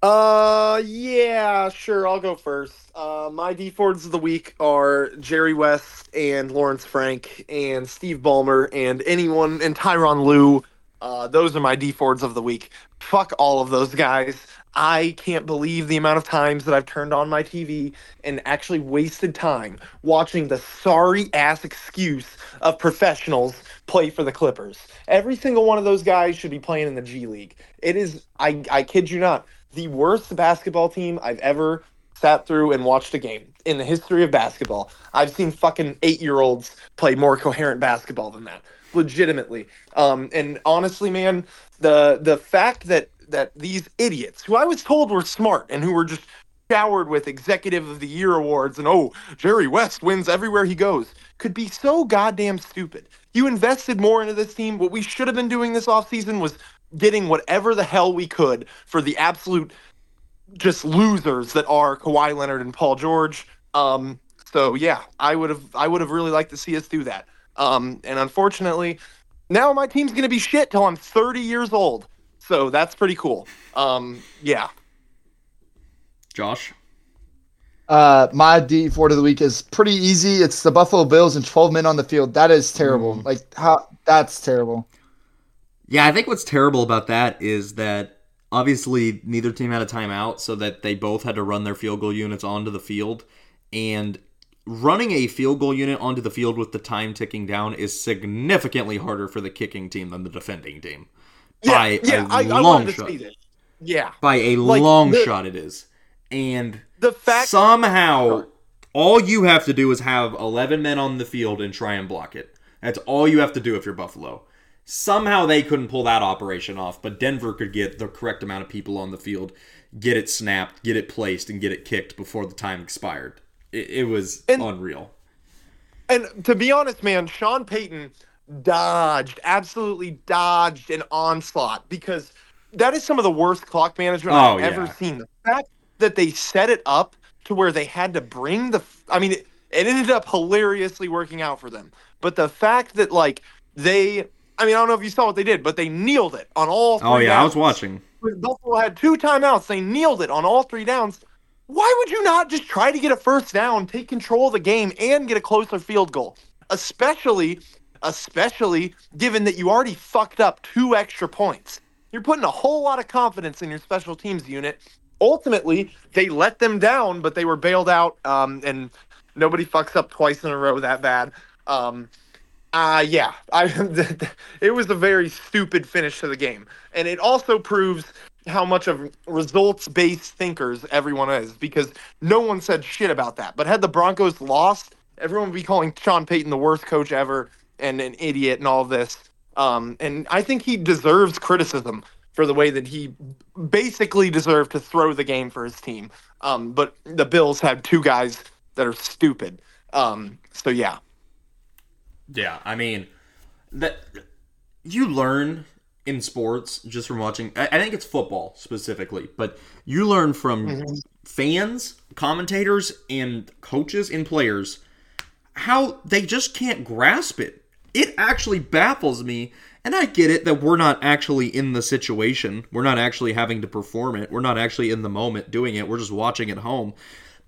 Uh, yeah, sure. I'll go first. Uh, my Dee Fords of the week are Jerry West and Lawrence Frank and Steve Ballmer and anyone and Tyronn Lue. Uh, those are my Dee Fords of the week. Fuck all of those guys. I can't believe the amount of times that I've turned on my TV and actually wasted time watching the sorry ass excuse of professionals play for the Clippers. Every single one of those guys should be playing in the G League. It is, I, I kid you not, the worst basketball team I've ever sat through and watched a game in the history of basketball. I've seen fucking eight year olds play more coherent basketball than that. Legitimately. Um, and honestly, man, the the fact that that these idiots who I was told were smart and who were just showered with executive of the year awards and oh Jerry West wins everywhere he goes could be so goddamn stupid. You invested more into this team. What we should have been doing this offseason was getting whatever the hell we could for the absolute just losers that are Kawhi Leonard and Paul George. Um, so yeah, I would have I would have really liked to see us do that. Um, and unfortunately, now my team's gonna be shit till I'm 30 years old. So that's pretty cool. Um, yeah. Josh? Uh, my Dee Ford of the week is pretty easy. It's the Buffalo Bills and 12 men on the field. That is terrible. Mm. Like how that's terrible. Yeah, I think what's terrible about that is that obviously neither team had a timeout, so that they both had to run their field goal units onto the field. And running a field goal unit onto the field with the time ticking down is significantly harder for the kicking team than the defending team. Yeah, By yeah, a I, I long to shot. Yeah. By a Like, long the- shot, it is. And The fact somehow all you have to do is have 11 men on the field and try and block it that's all you have to do if you're buffalo somehow they couldn't pull that operation off but denver could get the correct amount of people on the field get it snapped get it placed and get it kicked before the time expired it, it was And- unreal And to be honest, man, Sean Payton dodged, absolutely dodged an onslaught because that is some of the worst clock management Oh, I've ever yeah. seen. The fact that they set it up to where they had to bring the, I mean, it, it ended up hilariously working out for them. But the fact that, like, they, I mean, I don't know if you saw what they did, but they kneeled it on all three oh yeah i was watching Buffalo had two timeouts. They kneeled it on all three downs. Why would you not just try to get a first down, take control of the game, and get a closer field goal? Especially, especially given that you already fucked up two extra points. You're putting a whole lot of confidence in your special teams unit. Ultimately, they let them down, but they were bailed out, um, and nobody fucks up twice in a row that bad. Um, uh yeah, I it was a very stupid finish to the game. And it also proves how much of results-based thinkers everyone is because no one said shit about that. But had the Broncos lost, everyone would be calling Sean Payton the worst coach ever and an idiot and all this. Um and I think he deserves criticism for the way that he basically deserved to throw the game for his team. Um, but the Bills had two guys that are stupid. Um, so yeah, Yeah, I mean that you learn in sports just from watching. I, I think it's football specifically, but you learn from mm-hmm. fans, commentators, and coaches and players how they just can't grasp it. It actually baffles me. And I get it that we're not actually in the situation. We're not actually having to perform it. We're not actually in the moment doing it. We're just watching at home.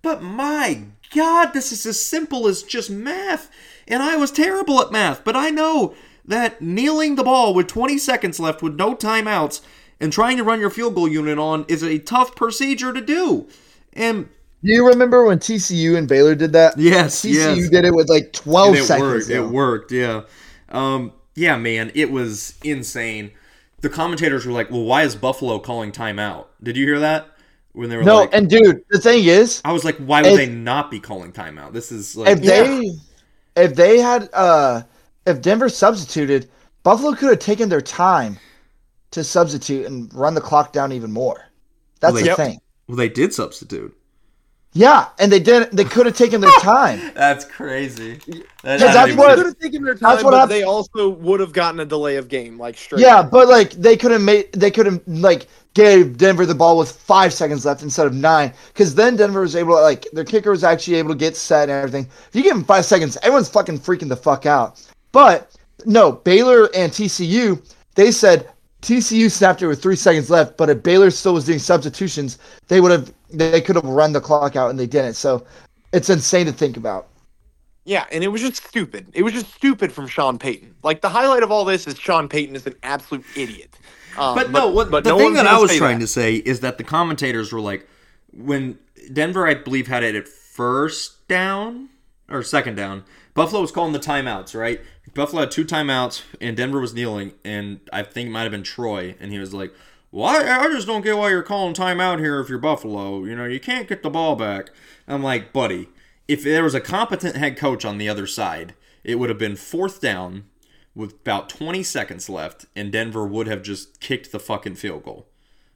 But my God, this is as simple as just math. And I was terrible at math, but I know that kneeling the ball with 20 seconds left with no timeouts and trying to run your field goal unit on is a tough procedure to do. And Do you remember when TCU and Baylor did that? yes, TCU yes. did it with like 12 And it seconds. worked. It worked. Yeah. Um, yeah, man, it was insane. The commentators were like, "Well, why is Buffalo calling timeout?" Did you hear that? When they were No, like, and dude, the thing is, I was like, "Why would if- they not be calling timeout?" This is like, if they if they had uh if Denver substituted, Buffalo could have taken their time to substitute and run the clock down even more. That's Well, the Yep. thing. well, they did substitute. Yeah, and they didn't. They could have taken their time. That's crazy. That- that's what- they could have taken their time, That's what but they also would have gotten a delay of game, like straight. Yeah, up. but like they could have made they could have like gave Denver the ball with five seconds left instead of nine, because then Denver was able to like their kicker was actually able to get set and everything. If you give them five seconds, everyone's fucking freaking the fuck out. But no, Baylor and TCU, they said TCU snapped it with three seconds left, but if Baylor still was doing substitutions, they would have they could have run the clock out and they didn't. So it's insane to think about. Yeah, and it was just stupid. It was just stupid from Sean Payton. Like the highlight of all this is Sean Payton is an absolute idiot. Um, But, no, what, but the no thing that I was trying that. to say is that the commentators were like, when Denver, I believe, had it at first down or second down, Buffalo was calling the timeouts, right? Buffalo had two timeouts, and Denver was kneeling, and I think it might have been Troy, and he was like, "Why? I just don't get why you're calling timeout here if you're Buffalo. You know, you can't get the ball back." I'm like, buddy, if there was a competent head coach on the other side, it would have been fourth down with about 20 seconds left, and Denver would have just kicked the fucking field goal.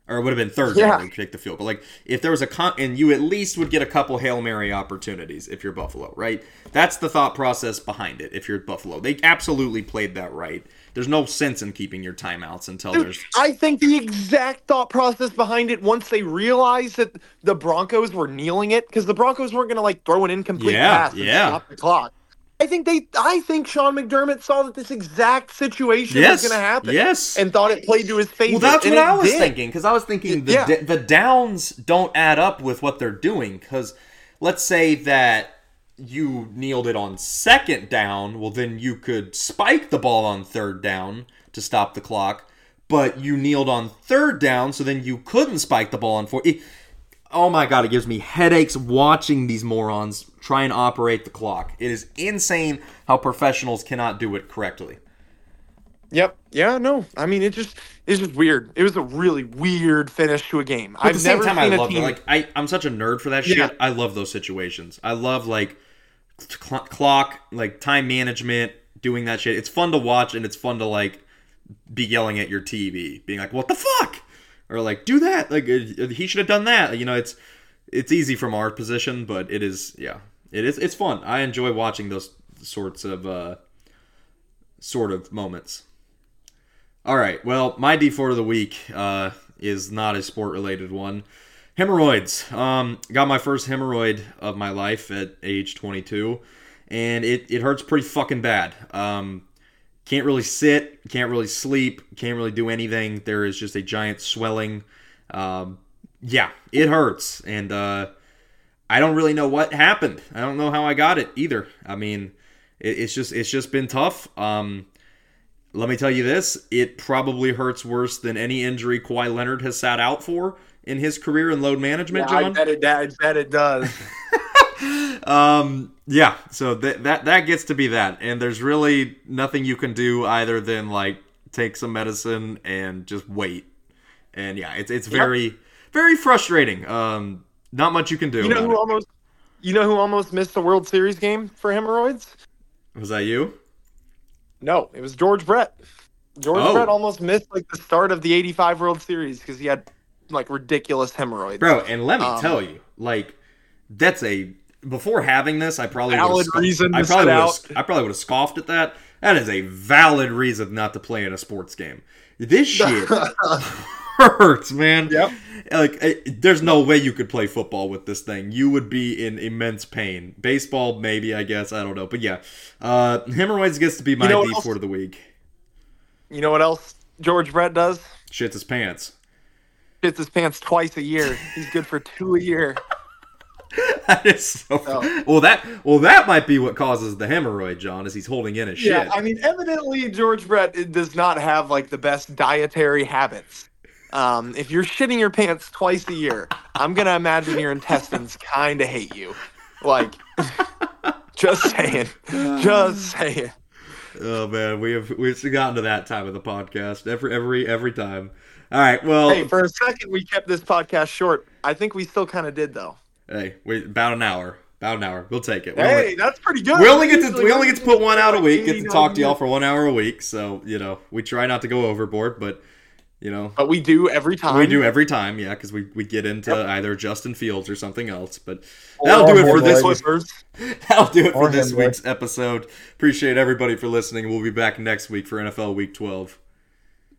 Or it would have been third Yeah. down and kicked the field goal. Like, if there was a con- and you at least would get a couple Hail Mary opportunities if you're Buffalo, right? That's the thought process behind it if you're Buffalo. They absolutely played that right. There's no sense in keeping your timeouts until Dude, there's. I think the exact thought process behind it once they realized that the Broncos were kneeling it because the Broncos weren't going to like throw an incomplete Yeah, pass and yeah. stop the clock. I think they, I think Sean McDermott saw that this exact situation Yes. was going to happen. Yes. and thought it played to his favor. Well, that's what I was did. thinking because I was thinking the Yeah. d- the downs don't add up with what they're doing. Because let's say that you kneeled it on second down, well then you could spike the ball on third down to stop the clock. But you kneeled on third down, so then you couldn't spike the ball on fourth. Oh my god, it gives me headaches watching these morons try and operate the clock. It is insane how professionals cannot do it correctly. Yep. Yeah. No. I mean, it just it's just weird. It was a really weird finish to a game. But at I've the same never time, I seen a love it. team. Like I, I'm such a nerd for that Yeah. shit. I love those situations. I love like cl- clock, like time management, doing that shit. It's fun to watch and it's fun to like be yelling at your TV, being like, "What the fuck?" Or like, "Do that." Like uh, he should have done that. You know, it's it's easy from our position, but it is yeah, it is it's fun. I enjoy watching those sorts of uh sort of moments. All right. Well, my Dee Ford of the week uh, is not a sport related one. Hemorrhoids. Um, got my first hemorrhoid of my life at age 22, and it, it hurts pretty fucking bad. Um, can't really sit, can't really sleep, can't really do anything. There is just a giant swelling. Um, yeah, it hurts, and uh, I don't really know what happened. I don't know how I got it either. I mean, it, it's just it's just been tough. Um, let me tell you this: it probably hurts worse than any injury Kawhi Leonard has sat out for in his career in load management. Yeah, I bet it. I bet it does. um, yeah. So that that that gets to be that, and there's really nothing you can do either than like take some medicine and just wait. And yeah, it's it's very very frustrating. Um, not much you can do. You know who it. almost you know who almost missed the World Series game for hemorrhoids? Was that you? No, it was George Brett. George Oh. Brett almost missed like the start of the '85 World Series because he had like ridiculous hemorrhoids. bro. And let me Um, tell you, like that's a before having this, I probably Valid reason I probably would have I probably would have scoffed at that. That is a valid reason not to play in a sports game. This shit hurts, man. Yep. Like, it, there's no way you could play football with this thing. You would be in immense pain. Baseball, maybe, I guess. I don't know. But yeah, uh, hemorrhoids gets to be my know what D else? for the week. You know what else George Brett does? Shits his pants. Shits his pants twice a year. He's good for two a year. that is so. Oh. Well, that well that might be what causes the hemorrhoid, John, is he's holding in his shit. Yeah, I mean, evidently George Brett does not have like the best dietary habits. Um, if you're shitting your pants twice a year, I'm gonna imagine your intestines kind of hate you. Like, just saying, just saying. Oh man, we have we've gotten to that time of the podcast every every every time. All right, well, Hey, for a second we kept this podcast short. I think we still kind of did though. Hey, wait, about an hour, about an hour. We'll take it. We only- Hey, that's pretty good. we only get to we only get to put one out a week. Get to talk to y'all for one hour a week. So you know, we try not to go overboard, but you know, But we do every time. we do every time. Yeah, because we we get into Yep. either Justin Fields or something else. But that'll do it for this Clippers. That'll do it for Or this week's episode. Appreciate everybody for listening. We'll be back next week for NFL Week 12.